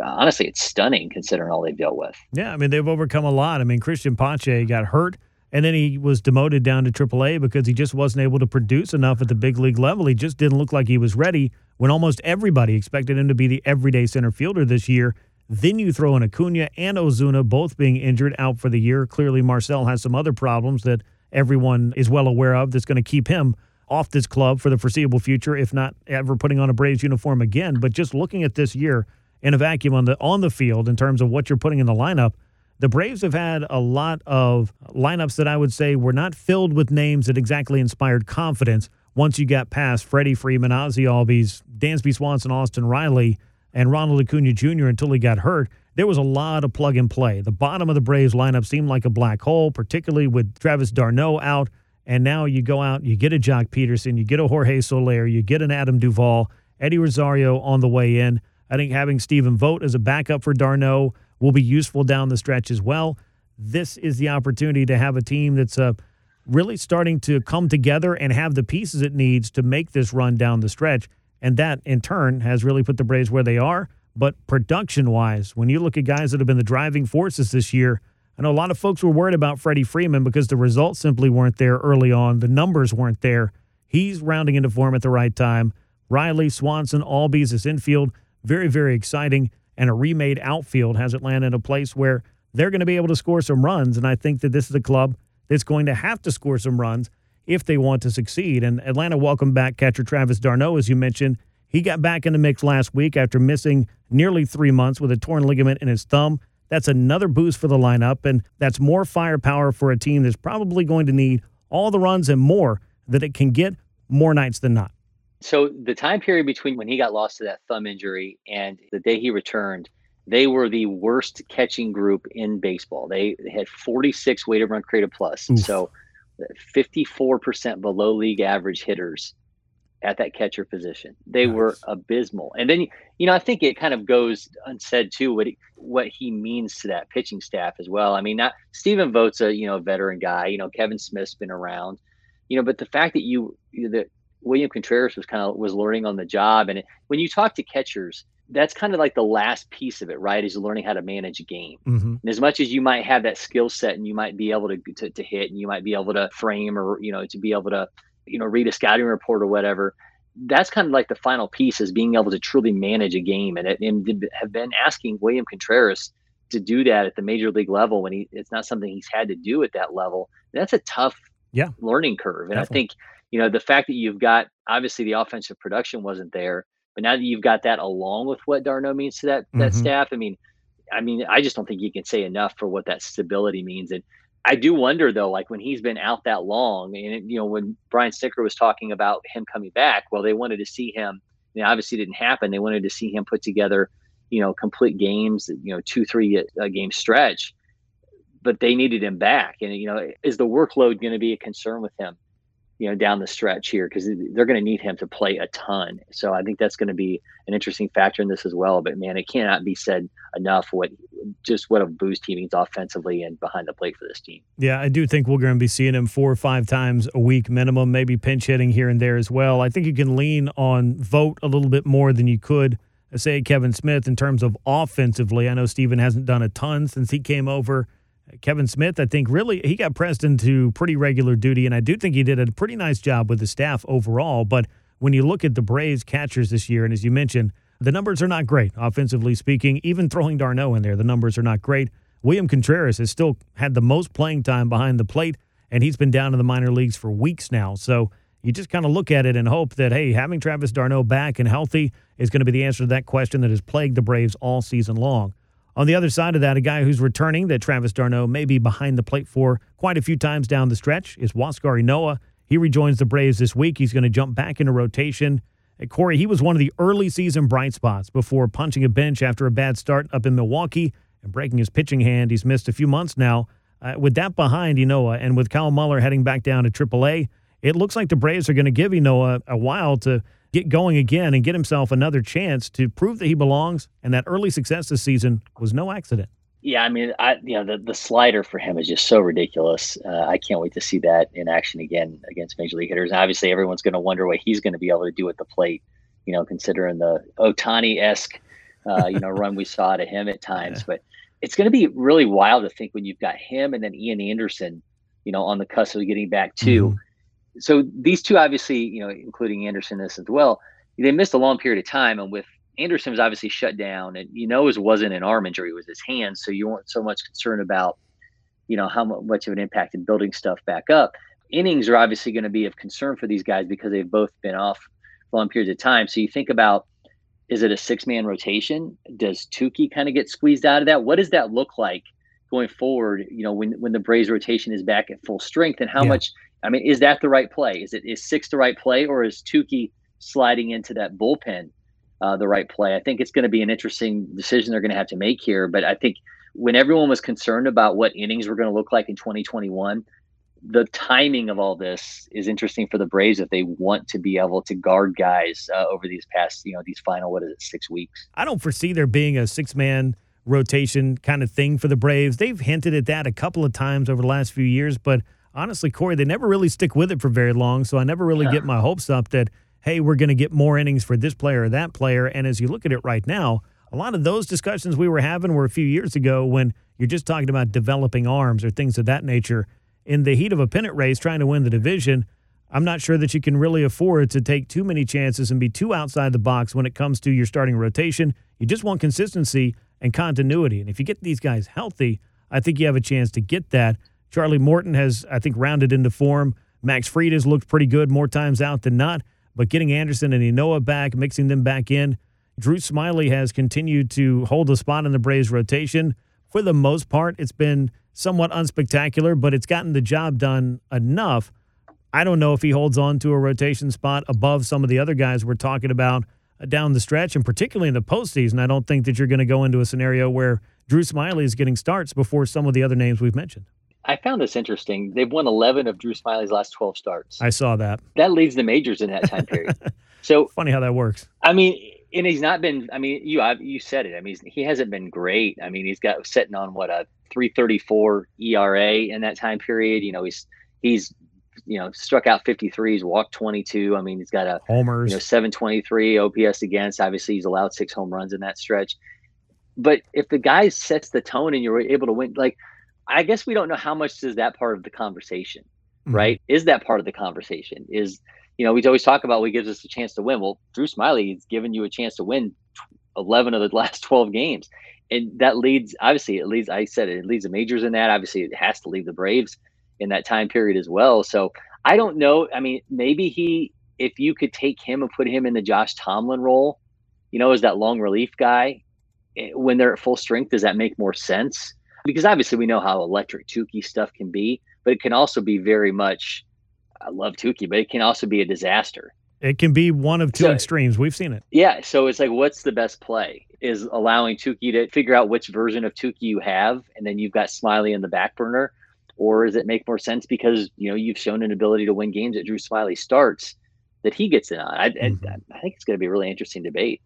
honestly it's stunning considering all they've dealt with. Yeah, I mean they've overcome a lot. I mean Cristian Pache got hurt and then he was demoted down to AAA because he just wasn't able to produce enough at the big league level. He just didn't look like he was ready when almost everybody expected him to be the everyday center fielder this year. Then you throw in Acuna and Ozuna both being injured out for the year. Clearly Marcell has some other problems that everyone is well aware of that's going to keep him off this club for the foreseeable future, if not ever putting on a Braves uniform again. But just looking at this year in a vacuum on the on the field in terms of what you're putting in the lineup, the Braves have had a lot of lineups that I would say were not filled with names that exactly inspired confidence once you got past Freddie Freeman, Ozzie Albies, Dansby Swanson, Austin Riley, and Ronald Acuna Jr. until he got hurt. There was a lot of plug and play. The bottom of the Braves lineup seemed like a black hole, particularly with Travis d'Arnaud out. And now you go out, you get a Joc Pederson, you get a Jorge Soler, you get an Adam Duvall, Eddie Rosario on the way in. I think having Stephen Vogt as a backup for d'Arnaud will be useful down the stretch as well. This is the opportunity to have a team that's uh, really starting to come together and have the pieces it needs to make this run down the stretch. And that, in turn, has really put the Braves where they are. But production wise, when you look at guys that have been the driving forces this year, I know a lot of folks were worried about Freddie Freeman because the results simply weren't there early on. The numbers weren't there. He's rounding into form at the right time. Riley, Swanson, Albies, this infield, very, very exciting. And a remade outfield has Atlanta in a place where they're going to be able to score some runs. And I think that this is a club that's going to have to score some runs if they want to succeed. And Atlanta welcomed back catcher Travis d'Arnaud, as you mentioned. He got back in the mix last week after missing nearly three months with a torn ligament in his thumb. That's another boost for the lineup, and that's more firepower for a team that's probably going to need all the runs and more that it can get more nights than not. So the time period between when he got lost to that thumb injury and the day he returned, they were the worst catching group in baseball. They, had 46 weighted run created plus. Oof. So 54% below league average hitters at that catcher position. They were abysmal. And then you know, I think it kind of goes unsaid too what he, what he means to that pitching staff as well. I mean, not Stephen Vogt's a, you know, a veteran guy, you know, Kevin Smith's been around. You know, but the fact that you that William Contreras was kind of was learning on the job and it, when you talk to catchers, that's kind of like the last piece of it, right? Is learning how to manage a game. Mm-hmm. And as much as you might have that skill set and you might be able to, to to hit and you might be able to frame or you know to be able to you know read a scouting report or whatever, that's kind of like the final piece is being able to truly manage a game and, it- and have been asking William Contreras to do that at the major league level when he it's not something he's had to do at that level. That's a tough Yeah. learning curve. And I think you know the fact that you've got obviously the offensive production wasn't there, but now that you've got that along with what d'Arnaud means to that that Mhm. staff, I mean, I mean, I just don't think you can say enough for what that stability means. And I do wonder though, like when he's been out that long, and it, you know, when Brian Snitker was talking about him coming back, well, they wanted to see him. You obviously, didn't happen. They wanted to see him put together, you know, complete games, you know, two, three uh, game stretch. But they needed him back, and you know, is the workload going to be a concern with him? You know, down the stretch here because they're going to need him to play a ton. So I think that's going to be an interesting factor in this as well. But man, it cannot be said enough what just what a boost he means offensively and behind the plate for this team. Yeah, I do think we're going to be seeing him four or five times a week minimum, maybe pinch hitting here and there as well. I think you can lean on Vogt a little bit more than you could, say, Kevin Smith in terms of offensively. I know Stephen hasn't done a ton since he came over. Kevin Smith, I think, really he got pressed into pretty regular duty, and I do think he did a pretty nice job with the staff overall. But when you look at the Braves catchers this year, and as you mentioned, the numbers are not great offensively speaking. Even throwing d'Arnaud in there, the numbers are not great. William Contreras has still had the most playing time behind the plate, and he's been down in the minor leagues for weeks now. So you just kind of look at it and hope that, hey, having Travis d'Arnaud back and healthy is going to be the answer to that question that has plagued the Braves all season long. On the other side of that, a guy who's returning that Travis d'Arnaud may be behind the plate for quite a few times down the stretch is Huascar Ynoa. He rejoins the Braves this week. He's going to jump back into rotation. Uh, Corey, he was one of the early season bright spots before punching a bench after a bad start up in Milwaukee and breaking his pitching hand. He's missed a few months now. Uh, with that behind Ynoa and with Kyle Muller heading back down to AAA, it looks like the Braves are going to give Ynoa a while to get going again and get himself another chance to prove that he belongs. And that early success this season was no accident. Yeah, I mean, I you know the, the slider for him is just so ridiculous. Uh, I can't wait to see that in action again against major league hitters. And obviously, everyone's going to wonder what he's going to be able to do at the plate. You know, considering the Ohtani esque uh, you know, run we saw to him at times. Yeah. But it's going to be really wild to think when you've got him and then Ian Anderson, you know, on the cusp of getting back too. Mm-hmm. So these two, obviously, you know, including Anderson this as well, they missed a long period of time, and with Anderson was obviously shut down, and you know it wasn't an arm injury; it was his hand. So you weren't so much concerned about, you know, how much of an impact in building stuff back up. Innings are obviously going to be of concern for these guys because they've both been off long periods of time. So you think about, is it a six-man rotation? Does Touki kind of get squeezed out of that? What does that look like going forward? You know, when when the Braves rotation is back at full strength, and how yeah. much? I mean, is that the right play? Is it is six the right play, or is Touki sliding into that bullpen? uh, the right play. I think it's going to be an interesting decision they're going to have to make here. But I think when everyone was concerned about what innings were going to look like in 2021, the timing of all this is interesting for the Braves if they want to be able to guard guys uh, over these past, you know, these final what is it, six weeks. I don't foresee there being a six man rotation kind of thing for the Braves. They've hinted at that a couple of times over the last few years, but honestly, Corey, they never really stick with it for very long. So I never really yeah. get my hopes up that hey, we're going to get more innings for this player or that player. And as you look at it right now, a lot of those discussions we were having were a few years ago when you're just talking about developing arms or things of that nature. In the heat of a pennant race trying to win the division, I'm not sure that you can really afford to take too many chances and be too outside the box when it comes to your starting rotation. You just want consistency and continuity. And if you get these guys healthy, I think you have a chance to get that. Charlie Morton has, I think, rounded into form. Max Fried has looked pretty good more times out than not. But getting Anderson and Ynoa back, mixing them back in, Drew Smyly has continued to hold a spot in the Braves rotation. For the most part, it's been somewhat unspectacular, but it's gotten the job done enough. I don't know if he holds on to a rotation spot above some of the other guys we're talking about uh, down the stretch, and particularly in the postseason. I don't think that you're going to go into a scenario where Drew Smyly is getting starts before some of the other names we've mentioned. I found this interesting. They've won 11 of Drew Smyly's last 12 starts. I saw that. That leads the majors in that time period. so funny how that works. I mean, and he's not been. I mean, you I've, you said it. I mean, he hasn't been great. I mean, he's got sitting on what a 3.34 ERA in that time period. You know, he's he's you know struck out 53s, walked 22. I mean, he's got a homers. You know, 723 OPS against. Obviously, he's allowed six home runs in that stretch. But if the guy sets the tone and you're able to win, like I guess we don't know how much is that part of the conversation, mm-hmm. right? Is that part of the conversation? Is you know we always talk about what gives us a chance to win. Well, Drew Smyly has given you a chance to win eleven of the last twelve games, and that leads obviously it leads. I said it, it leads the majors in that. Obviously, it has to leave the Braves in that time period as well. So I don't know. I mean, maybe he if you could take him and put him in the Josh Tomlin role, you know, as that long relief guy eh, when they're at full strength, does that make more sense? Because obviously we know how electric Touki stuff can be, but it can also be very much. I love Touki, but it can also be a disaster. It can be one of two so, extremes. We've seen it. Yeah. So it's like, what's the best play? Is allowing Touki to figure out which version of Touki you have, and then you've got Smyly in the back burner, or does it make more sense because you know you've shown an ability to win games that Drew Smyly starts that he gets in on? I, mm-hmm. I, I think it's going to be a really interesting debate.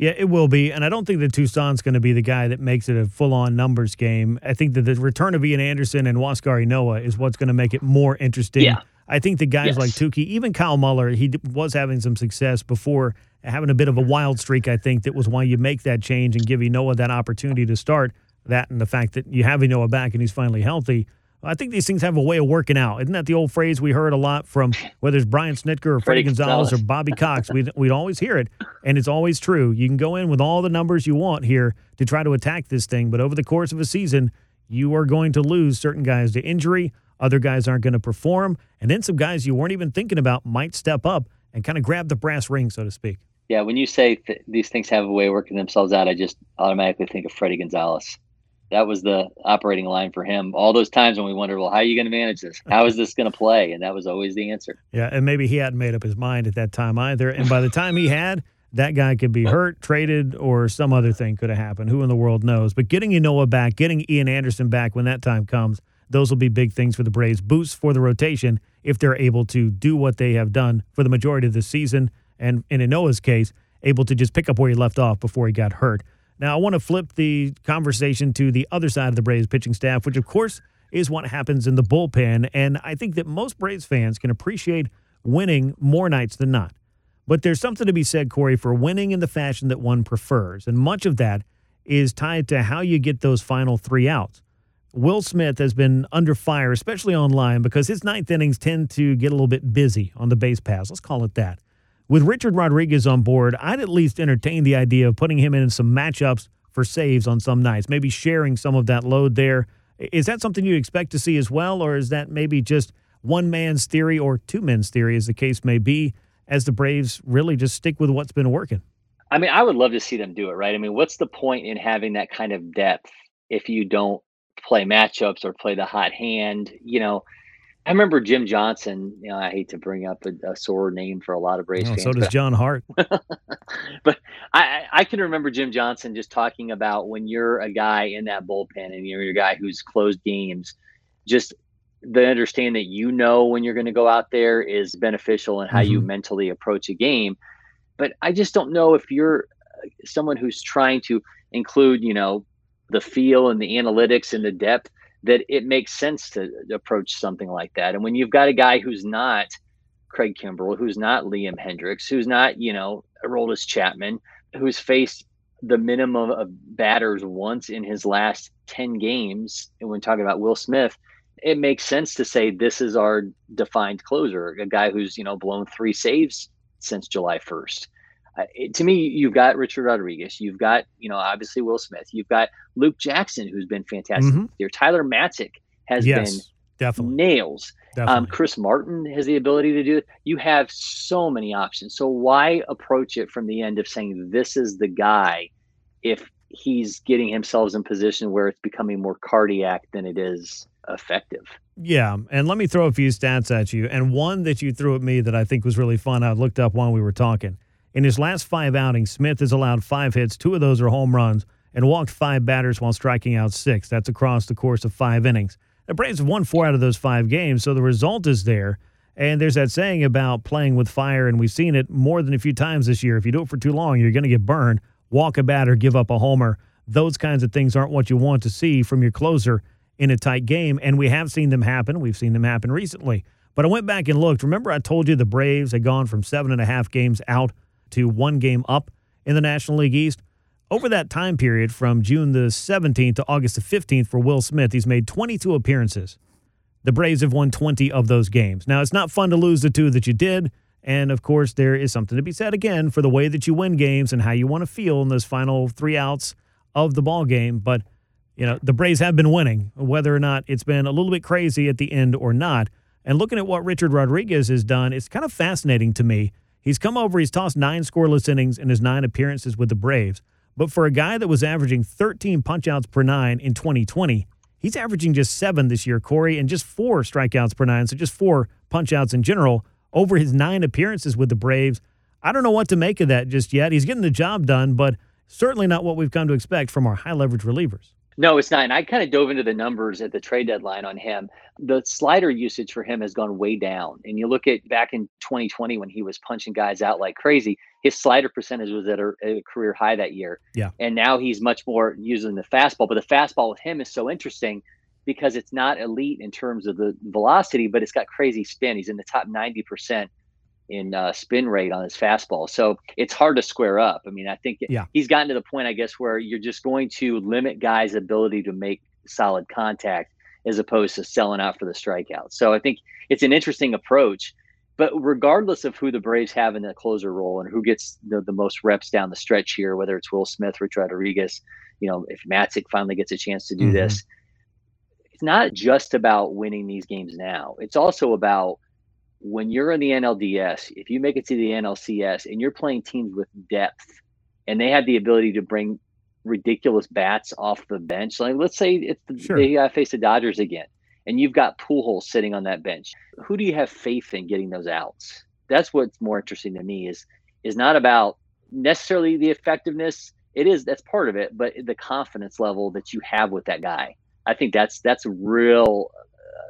Yeah, it will be. And I don't think that Toussaint's going to be the guy that makes it a full on numbers game. I think that the return of Ian Anderson and Huascar Ynoa is what's going to make it more interesting. Yeah. I think the guys yes. like Touki, even Kyle Muller, he was having some success before having a bit of a wild streak. I think that was why you make that change and give Ynoa that opportunity to start. That and the fact that you have Ynoa back and he's finally healthy. I think these things have a way of working out. Isn't that the old phrase we heard a lot from whether it's Brian Snitker or Freddie Gonzalez, or Bobby Cox? We'd, we'd always hear it, and it's always true. You can go in with all the numbers you want here to try to attack this thing, but over the course of a season, you are going to lose certain guys to injury. Other guys aren't going to perform, and then some guys you weren't even thinking about might step up and kind of grab the brass ring, so to speak. Yeah, when you say th- these things have a way of working themselves out, I just automatically think of Freddie Gonzalez that was the operating line for him. All those times when we wondered, well, how are you going to manage this? How is this going to play? And that was always the answer. Yeah, and maybe he hadn't made up his mind at that time either. And by the time he had, that guy could be hurt, traded, or some other thing could have happened. Who in the world knows? But getting Ynoa back, getting Ian Anderson back when that time comes, those will be big things for the Braves. Boosts for the rotation if they're able to do what they have done for the majority of the season and, in Ynoa's case, able to just pick up where he left off before he got hurt. Now, I want to flip the conversation to the other side of the Braves pitching staff, which, of course, is what happens in the bullpen. And I think that most Braves fans can appreciate winning more nights than not. But there's something to be said, Corey, for winning in the fashion that one prefers. And much of that is tied to how you get those final three outs. Will Smith has been under fire, especially online, because his ninth innings tend to get a little bit busy on the base paths. Let's call it that. With Richard Rodriguez on board, I'd at least entertain the idea of putting him in some matchups for saves on some nights, maybe sharing some of that load there. Is that something you expect to see as well, or is that maybe just one man's theory or two men's theory, as the case may be, as the Braves really just stick with what's been working? I mean, I would love to see them do it, right? I mean, what's the point in having that kind of depth if you don't play matchups or play the hot hand? You know, I remember Jim Johnson. You know, I hate to bring up a, a sore name for a lot of Braves oh, fans. So does John Hart. but I, I can remember Jim Johnson just talking about when you're a guy in that bullpen and you're a guy who's closed games, just the understand that you know when you're going to go out there is beneficial and how mm-hmm. you mentally approach a game. But I just don't know if you're uh, someone who's trying to include, you know, the feel and the analytics and the depth that it makes sense to approach something like that. And when you've got a guy who's not Craig Kimbrel, who's not Liam Hendriks, who's not, you know, Aroldis Chapman, who's faced the minimum of batters once in his last 10 games, and when talking about Will Smith, it makes sense to say this is our defined closer, a guy who's, you know, blown three saves since July 1st. Uh, it, to me, you've got Richard Rodriguez, you've got you know obviously Will Smith, you've got Luke Jackson who's been fantastic mm-hmm. here. Tyler Matzek has yes, been definitely nails. Um, definitely. Um, Chris Martin has the ability to do it. You have so many options. So why approach it from the end of saying this is the guy if he's getting himself in position where it's becoming more cardiac than it is effective? Yeah, and let me throw a few stats at you. And one that you threw at me that I think was really fun. I looked up while we were talking. In his last five outings, Smith has allowed five hits, two of those are home runs, and walked five batters while striking out six. That's across the course of five innings. The Braves have won four out of those five games, so the result is there. And there's that saying about playing with fire, and we've seen it more than a few times this year. If you do it for too long, you're going to get burned. Walk a batter, give up a homer. Those kinds of things aren't what you want to see from your closer in a tight game. And we have seen them happen. We've seen them happen recently. But I went back and looked. Remember, I told you the Braves had gone from seven and a half games out to one game up in the National League East. Over that time period from June the 17th to August the 15th for Will Smith, he's made 22 appearances. The Braves have won 20 of those games. Now, it's not fun to lose the two that you did. And of course, there is something to be said again for the way that you win games and how you want to feel in those final three outs of the ball game. But, you know, the Braves have been winning, whether or not it's been a little bit crazy at the end or not. And looking at what Richard Rodriguez has done, it's kind of fascinating to me He's come over, he's tossed nine scoreless innings in his nine appearances with the Braves. But for a guy that was averaging 13 punchouts per nine in 2020, he's averaging just seven this year, Corey, and just four strikeouts per nine. So just four punchouts in general over his nine appearances with the Braves. I don't know what to make of that just yet. He's getting the job done, but certainly not what we've come to expect from our high leverage relievers. No, it's not. And I kind of dove into the numbers at the trade deadline on him. The slider usage for him has gone way down. And you look at back in 2020 when he was punching guys out like crazy, his slider percentage was at a, a career high that year. Yeah. And now he's much more using the fastball. But the fastball with him is so interesting because it's not elite in terms of the velocity, but it's got crazy spin. He's in the top 90% in uh, spin rate on his fastball. So it's hard to square up. I mean, I think yeah. he's gotten to the point, I guess, where you're just going to limit guys' ability to make solid contact as opposed to selling out for the strikeout. So I think it's an interesting approach. But regardless of who the Braves have in the closer role and who gets the, the most reps down the stretch here, whether it's Will Smith, Rich Rodriguez, you know, if Matzek finally gets a chance to do mm-hmm. this, it's not just about winning these games now. It's also about when you're in the NLDS, if you make it to the NLCS and you're playing teams with depth and they have the ability to bring ridiculous bats off the bench, like let's say it's the, sure. they uh, face the Dodgers again and you've got Pujols sitting on that bench, who do you have faith in getting those outs? That's what's more interesting to me is is not about necessarily the effectiveness. It is that's part of it, but the confidence level that you have with that guy. I think that's that's real,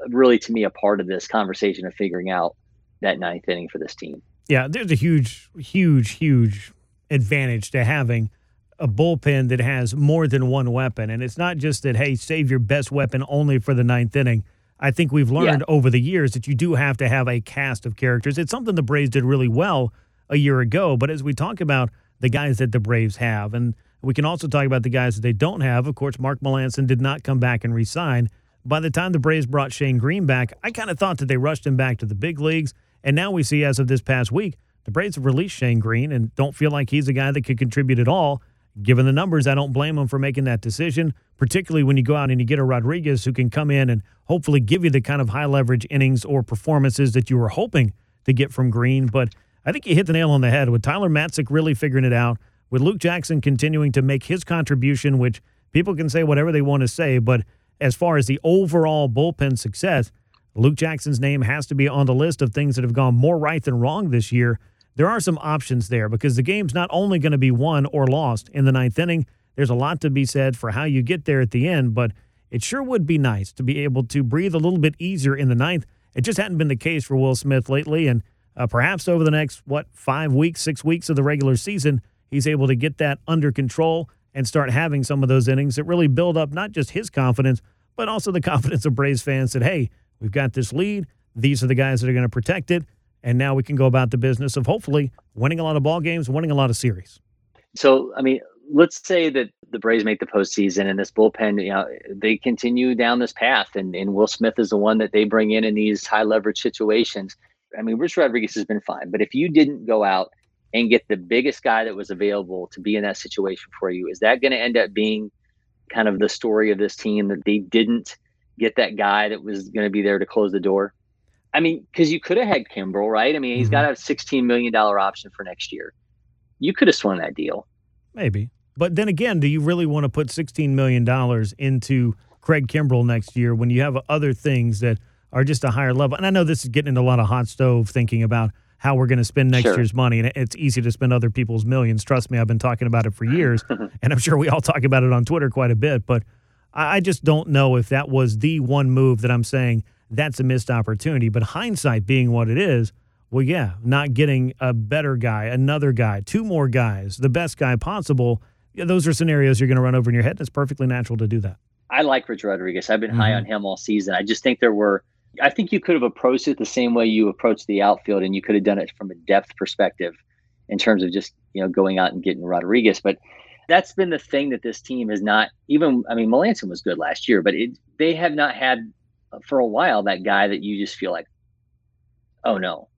really to me a part of this conversation of figuring out that ninth inning for this team. Yeah, there's a huge, huge, huge advantage to having a bullpen that has more than one weapon. And it's not just that, hey, save your best weapon only for the ninth inning. I think we've learned yeah. over the years that you do have to have a cast of characters. It's something the Braves did really well a year ago. But as we talk about the guys that the Braves have, and we can also talk about the guys that they don't have. Of course, Mark Melancon did not come back and resign. By the time the Braves brought Shane Green back, I kind of thought that they rushed him back to the big leagues. And now we see, as of this past week, the Braves have released Shane Green and don't feel like he's a guy that could contribute at all. Given the numbers, I don't blame him for making that decision, particularly when you go out and you get a Rodriguez who can come in and hopefully give you the kind of high leverage innings or performances that you were hoping to get from Green. But I think you hit the nail on the head with Tyler Matzek really figuring it out, with Luke Jackson continuing to make his contribution, which people can say whatever they want to say, but as far as the overall bullpen success, Luke Jackson's name has to be on the list of things that have gone more right than wrong this year there are some options there because the game's not only going to be won or lost in the ninth inning. There's a lot to be said for how you get there at the end, but it sure would be nice to be able to breathe a little bit easier in the ninth. It just hadn't been the case for Will Smith lately, and uh, perhaps over the next what five weeks, six weeks of the regular season, he's able to get that under control and start having some of those innings that really build up not just his confidence, but also the confidence of Braves fans that hey, we've got this lead. These are the guys that are going to protect it and now we can go about the business of hopefully winning a lot of ball games, winning a lot of series. So, I mean, let's say that the Braves make the postseason and this bullpen, you know, they continue down this path, and, and Will Smith is the one that they bring in in these high leverage situations. I mean, Rich Rodriguez has been fine, but if you didn't go out and get the biggest guy that was available to be in that situation for you, is that going to end up being kind of the story of this team that they didn't get that guy that was going to be there to close the door? I mean, because you could have had Kimbrel, right? I mean, he's mm-hmm. got a $16 million option for next year. You could have swung that deal. Maybe. But then again, do you really want to put $16 million into Craig Kimbrel next year when you have other things that are just a higher level? And I know this is getting into a lot of hot stove thinking about how we're going to spend next sure. year's money. And it's easy to spend other people's millions. Trust me, I've been talking about it for years. and I'm sure we all talk about it on Twitter quite a bit. But I just don't know if that was the one move that I'm saying – that's a missed opportunity. But hindsight being what it is, well, yeah, not getting a better guy, another guy, two more guys, the best guy possible. Yeah, those are scenarios you're going to run over in your head. And it's perfectly natural to do that. I like Rich Rodriguez. I've been mm-hmm. high on him all season. I just think there were, I think you could have approached it the same way you approached the outfield, and you could have done it from a depth perspective in terms of just, you know, going out and getting Rodriguez. But that's been the thing that this team has not even, I mean, Melancon was good last year, but it, they have not had for a while that guy that you just feel like, oh no,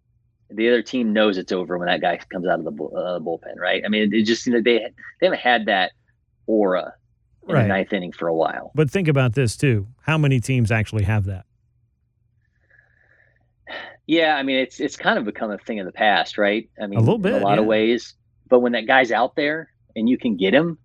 the other team knows it's over when that guy comes out of the uh, bullpen, right? I mean, it just you know, they they haven't had that aura in right. the ninth inning for a while. But think about this too: how many teams actually have that? Yeah, I mean, it's it's kind of become a thing of the past, right? I mean, a little bit, in a lot yeah. of ways. But when that guy's out there and you can get him,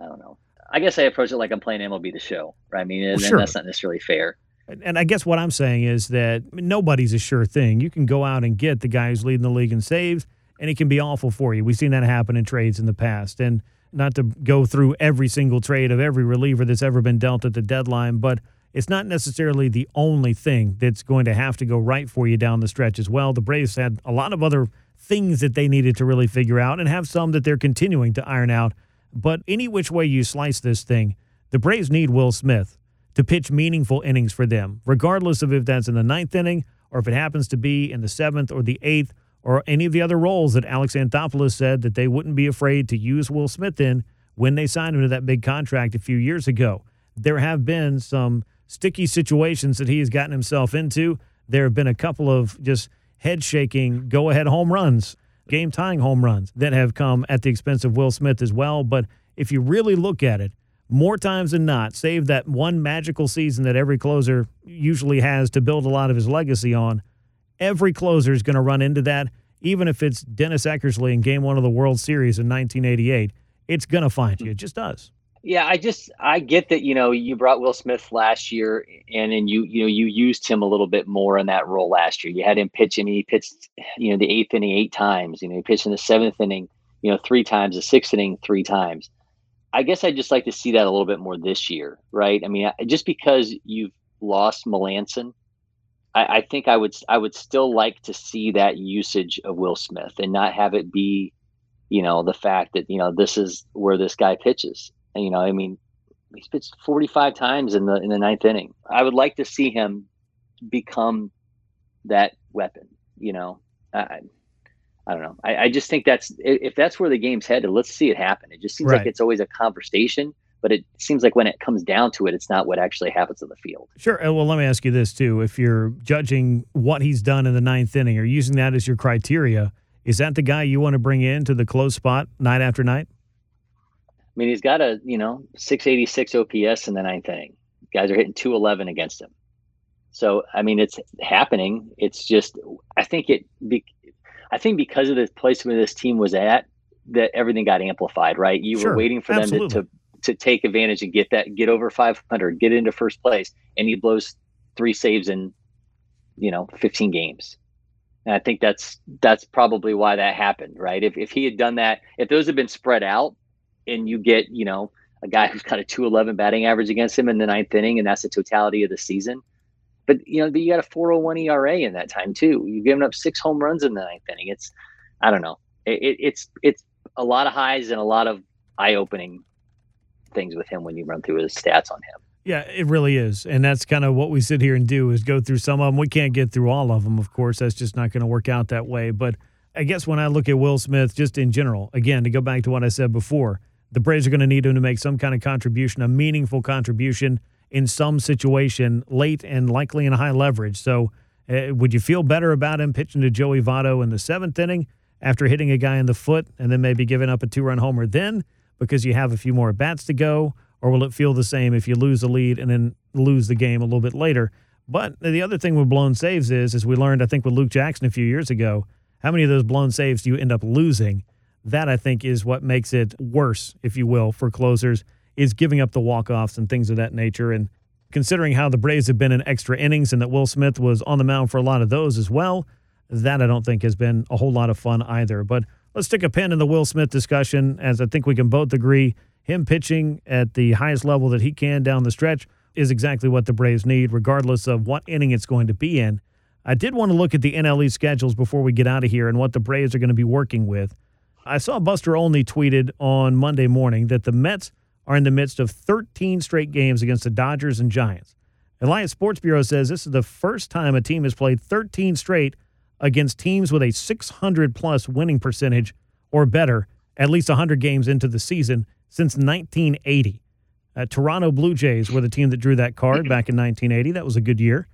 I don't know. I guess I approach it like I'm playing MLB the show, right? I mean, and, well, sure. that's not necessarily fair. And I guess what I'm saying is that nobody's a sure thing. You can go out and get the guy who's leading the league in saves, and it can be awful for you. We've seen that happen in trades in the past. And not to go through every single trade of every reliever that's ever been dealt at the deadline, but it's not necessarily the only thing that's going to have to go right for you down the stretch as well. The Braves had a lot of other things that they needed to really figure out and have some that they're continuing to iron out but any which way you slice this thing, the Braves need Will Smith to pitch meaningful innings for them, regardless of if that's in the ninth inning or if it happens to be in the seventh or the eighth or any of the other roles that Alex Anthopoulos said that they wouldn't be afraid to use Will Smith in when they signed him to that big contract a few years ago. There have been some sticky situations that he has gotten himself into. There have been a couple of just head shaking go ahead home runs game tying home runs that have come at the expense of Will Smith as well. But if you really look at it, more times than not, save that one magical season that every closer usually has to build a lot of his legacy on, every closer is going to run into that. Even if it's Dennis Eckersley in game one of the World Series in 1988, it's going to find you. It just does. Yeah, I just I get that you know you brought Will Smith last year, and and you you know you used him a little bit more in that role last year. You had him pitch, and he pitched you know the eighth inning eight times. You know he pitched in the seventh inning, you know three times, the sixth inning three times. I guess I'd just like to see that a little bit more this year, right? I mean, just because you've lost Melancon, I, I think I would I would still like to see that usage of Will Smith and not have it be, you know, the fact that you know this is where this guy pitches. You know, I mean, he's pitched 45 times in the in the ninth inning. I would like to see him become that weapon. You know, I, I don't know. I, I just think that's if that's where the game's headed. Let's see it happen. It just seems Right. like it's always a conversation, but it seems like when it comes down to it, it's not what actually happens in the field. Sure. Well, let me ask you this too: If you're judging what he's done in the ninth inning, or using that as your criteria, is that the guy you want to bring in to the close spot night after night? I mean, he's got a you know 686 OPS in the ninth inning. Guys are hitting 211 against him. So I mean, it's happening. It's just I think it. Be, I think because of the place where this team was at, that everything got amplified. Right? You Sure, were waiting for them to, to to take advantage and get that get over 500, get into first place, and he blows three saves in you know 15 games. And I think that's that's probably why that happened, right? If if he had done that, if those had been spread out, and you get you know a guy who's got a 211 batting average against him in the ninth inning, and that's the totality of the season. But you know, but you got a 401 ERA in that time too. You've given up six home runs in the ninth inning. It's I don't know. It, it, it's it's a lot of highs and a lot of eye opening things with him when you run through his stats on him. Yeah, it really is. And that's kind of what we sit here and do is go through some of them. We can't get through all of them, of course. That's just not going to work out that way. But I guess when I look at Will Smith, just in general, again, to go back to what I said before, the Braves are going to need him to make some kind of contribution, a meaningful contribution in some situation late and likely in high leverage. So uh, would you feel better about him pitching to Joey Votto in the seventh inning after hitting a guy in the foot and then maybe giving up a two run homer then because you have a few more bats to go? Or will it feel the same if you lose the lead and then lose the game a little bit later? But the other thing with blown saves is, as we learned, I think with Luke Jackson a few years ago, how many of those blown saves do you end up losing? That I think is what makes it worse, if you will, for closers, is giving up the walk-offs and things of that nature. And considering how the Braves have been in extra innings and that Will Smith was on the mound for a lot of those as well, that I don't think has been a whole lot of fun either. But let's stick a pin in the Will Smith discussion, as I think we can both agree him pitching at the highest level that he can down the stretch is exactly what the Braves need, regardless of what inning it's going to be in. I did want to look at the NLE schedules before we get out of here and what the Braves are going to be working with. I saw Buster Olney tweeted on Monday morning that the Mets are in the midst of 13 straight games against the Dodgers and Giants. Elias Sports Bureau says this is the first time a team has played 13 straight against teams with a 600 plus winning percentage or better, at least 100 games into the season since 1980. Uh, Toronto Blue Jays were the team that drew that card back in 1980. That was a good year,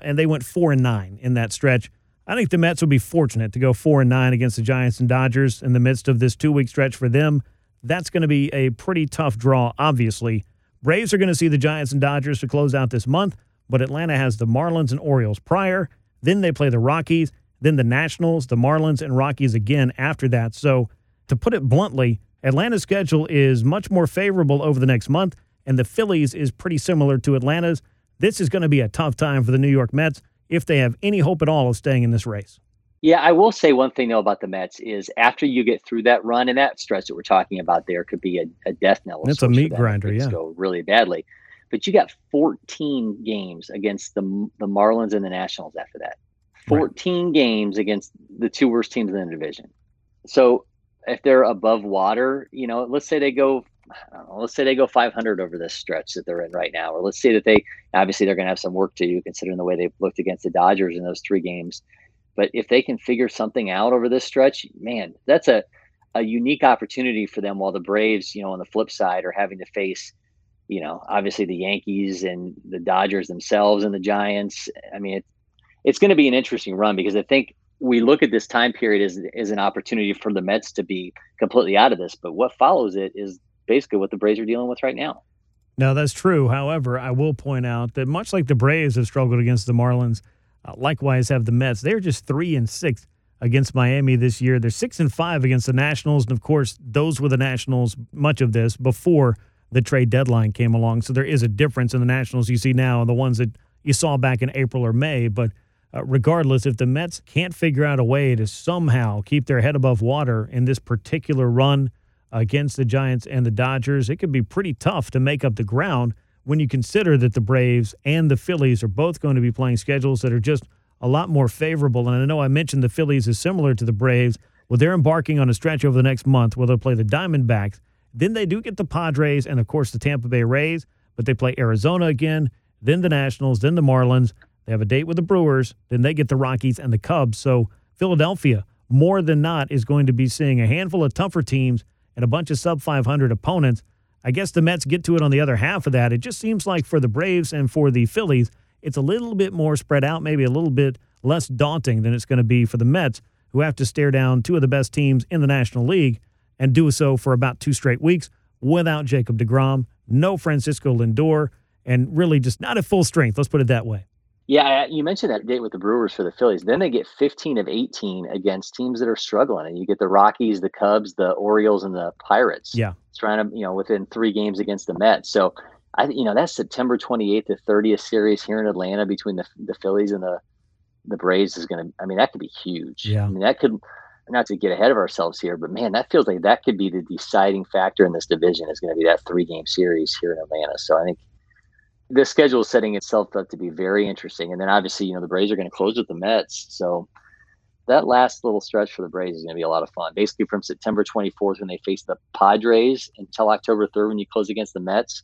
and they went four and nine in that stretch. I think the Mets will be fortunate to go four and nine against the Giants and Dodgers in the midst of this two week stretch for them. That's going to be a pretty tough draw, obviously. Braves are going to see the Giants and Dodgers to close out this month, but Atlanta has the Marlins and Orioles prior. Then they play the Rockies, then the Nationals, the Marlins, and Rockies again after that. So, to put it bluntly, Atlanta's schedule is much more favorable over the next month, and the Phillies is pretty similar to Atlanta's. This is going to be a tough time for the New York Mets if they have any hope at all of staying in this race. Yeah, I will say one thing though about the Mets is after you get through that run and that stretch that we're talking about, there could be a, a death knell. It's a meat grinder, yeah. Go really badly, but you got 14 games against the the Marlins and the Nationals after that. Right. 14 games against the two worst teams in the division. So if they're above water, you know, let's say they go, know, let's say they go 500 over this stretch that they're in right now, or let's say that they obviously they're going to have some work to do considering the way they've looked against the Dodgers in those three games. But if they can figure something out over this stretch, man, that's a a unique opportunity for them. While the Braves, you know, on the flip side, are having to face, you know, obviously the Yankees and the Dodgers themselves and the Giants. I mean, it's it's going to be an interesting run because I think we look at this time period as as an opportunity for the Mets to be completely out of this. But what follows it is basically what the Braves are dealing with right now. Now, that's true. However, I will point out that much like the Braves have struggled against the Marlins, uh, likewise have the Mets. They're just three and six against Miami this year. They're six and five against the Nationals, and of course, those were the Nationals. Much of this before the trade deadline came along, so there is a difference in the Nationals you see now and the ones that you saw back in April or May. But uh, regardless, if the Mets can't figure out a way to somehow keep their head above water in this particular run against the Giants and the Dodgers, it could be pretty tough to make up the ground when you consider that the Braves and the Phillies are both going to be playing schedules that are just a lot more favorable. And I know I mentioned the Phillies is similar to the Braves. Well, they're embarking on a stretch over the next month where they'll play the Diamondbacks. Then they do get the Padres and, of course, the Tampa Bay Rays, but they play Arizona again, then the Nationals, then the Marlins. They have a date with the Brewers, then they get the Rockies and the Cubs. So Philadelphia, more than not, is going to be seeing a handful of tougher teams and a bunch of sub 500 opponents. I guess the Mets get to it on the other half of that. It just seems like for the Braves and for the Phillies, it's a little bit more spread out, maybe a little bit less daunting than it's going to be for the Mets, who have to stare down two of the best teams in the National League and do so for about two straight weeks without Jacob DeGrom, no Francisco Lindor, and really just not at full strength. Let's put it that way. Yeah, you mentioned that date with the Brewers for the Phillies. Then they get 15 of 18 against teams that are struggling, and you get the Rockies, the Cubs, the Orioles, and the Pirates. Yeah, trying to you know within three games against the Mets. So I you know that's September 28th to 30th series here in Atlanta between the the Phillies and the the Braves is going to. I mean, that could be huge. Yeah, I mean that could not to get ahead of ourselves here, but man, that feels like that could be the deciding factor in this division. Is going to be that three game series here in Atlanta. So I think the schedule is setting itself up to be very interesting. And then obviously, you know, the Braves are going to close with the Mets. So that last little stretch for the Braves is going to be a lot of fun. Basically, from September 24th when they face the Padres until October 3rd when you close against the Mets.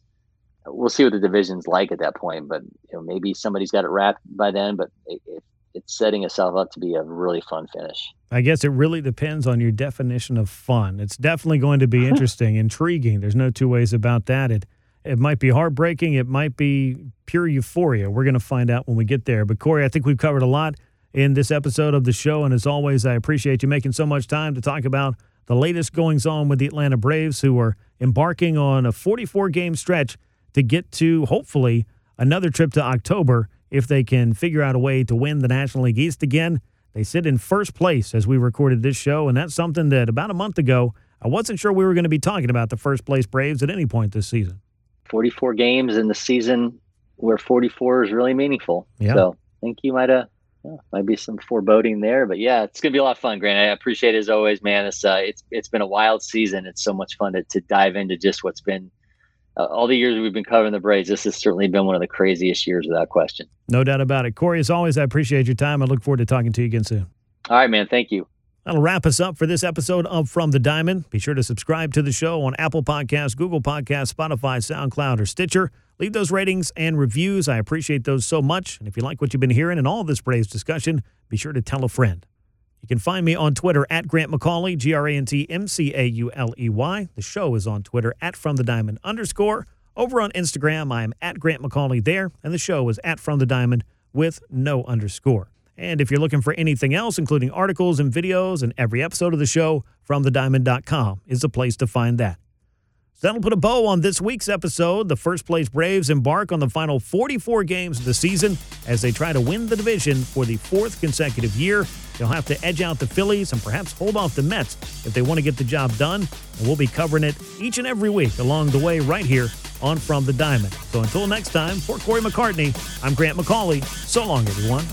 We'll see what the division's like at that point, but you know maybe somebody's got it wrapped by then. But it, it, it's setting itself up to be a really fun finish. I guess it really depends on your definition of fun. It's definitely going to be interesting, intriguing. There's no two ways about that. It it might be heartbreaking. It might be pure euphoria. We're going to find out when we get there. But, Corey, I think we've covered a lot in this episode of the show. And as always, I appreciate you making so much time to talk about the latest goings on with the Atlanta Braves, who are embarking on a 44 game stretch to get to hopefully another trip to October if they can figure out a way to win the National League East again. They sit in first place as we recorded this show. And that's something that about a month ago, I wasn't sure we were going to be talking about the first place Braves at any point this season. 44 games in the season where 44 is really meaningful. Yeah. So I think you might have yeah, might be some foreboding there, but yeah, it's gonna be a lot of fun, Grant. I appreciate it as always, man. It's uh, it's it's been a wild season. It's so much fun to, to dive into just what's been uh, all the years we've been covering the Braves. This has certainly been one of the craziest years without question. No doubt about it, Corey. As always, I appreciate your time. I look forward to talking to you again soon. All right, man. Thank you. That'll wrap us up for this episode of From the Diamond. Be sure to subscribe to the show on Apple Podcasts, Google Podcasts, Spotify, SoundCloud, or Stitcher. Leave those ratings and reviews. I appreciate those so much. And if you like what you've been hearing in all this Braves discussion, be sure to tell a friend. You can find me on Twitter at Grant McAuley, G R A N T M C A U L E Y. The show is on Twitter at From the Diamond underscore. Over on Instagram, I am at Grant McAuley there, and the show is at From the Diamond with no underscore. And if you're looking for anything else, including articles and videos and every episode of the show, FromTheDiamond.com is the place to find that. So that'll put a bow on this week's episode. The first place Braves embark on the final 44 games of the season as they try to win the division for the fourth consecutive year. They'll have to edge out the Phillies and perhaps hold off the Mets if they want to get the job done. And we'll be covering it each and every week along the way right here on From the Diamond. So until next time, for Corey McCartney, I'm Grant McAuley. So long, everyone.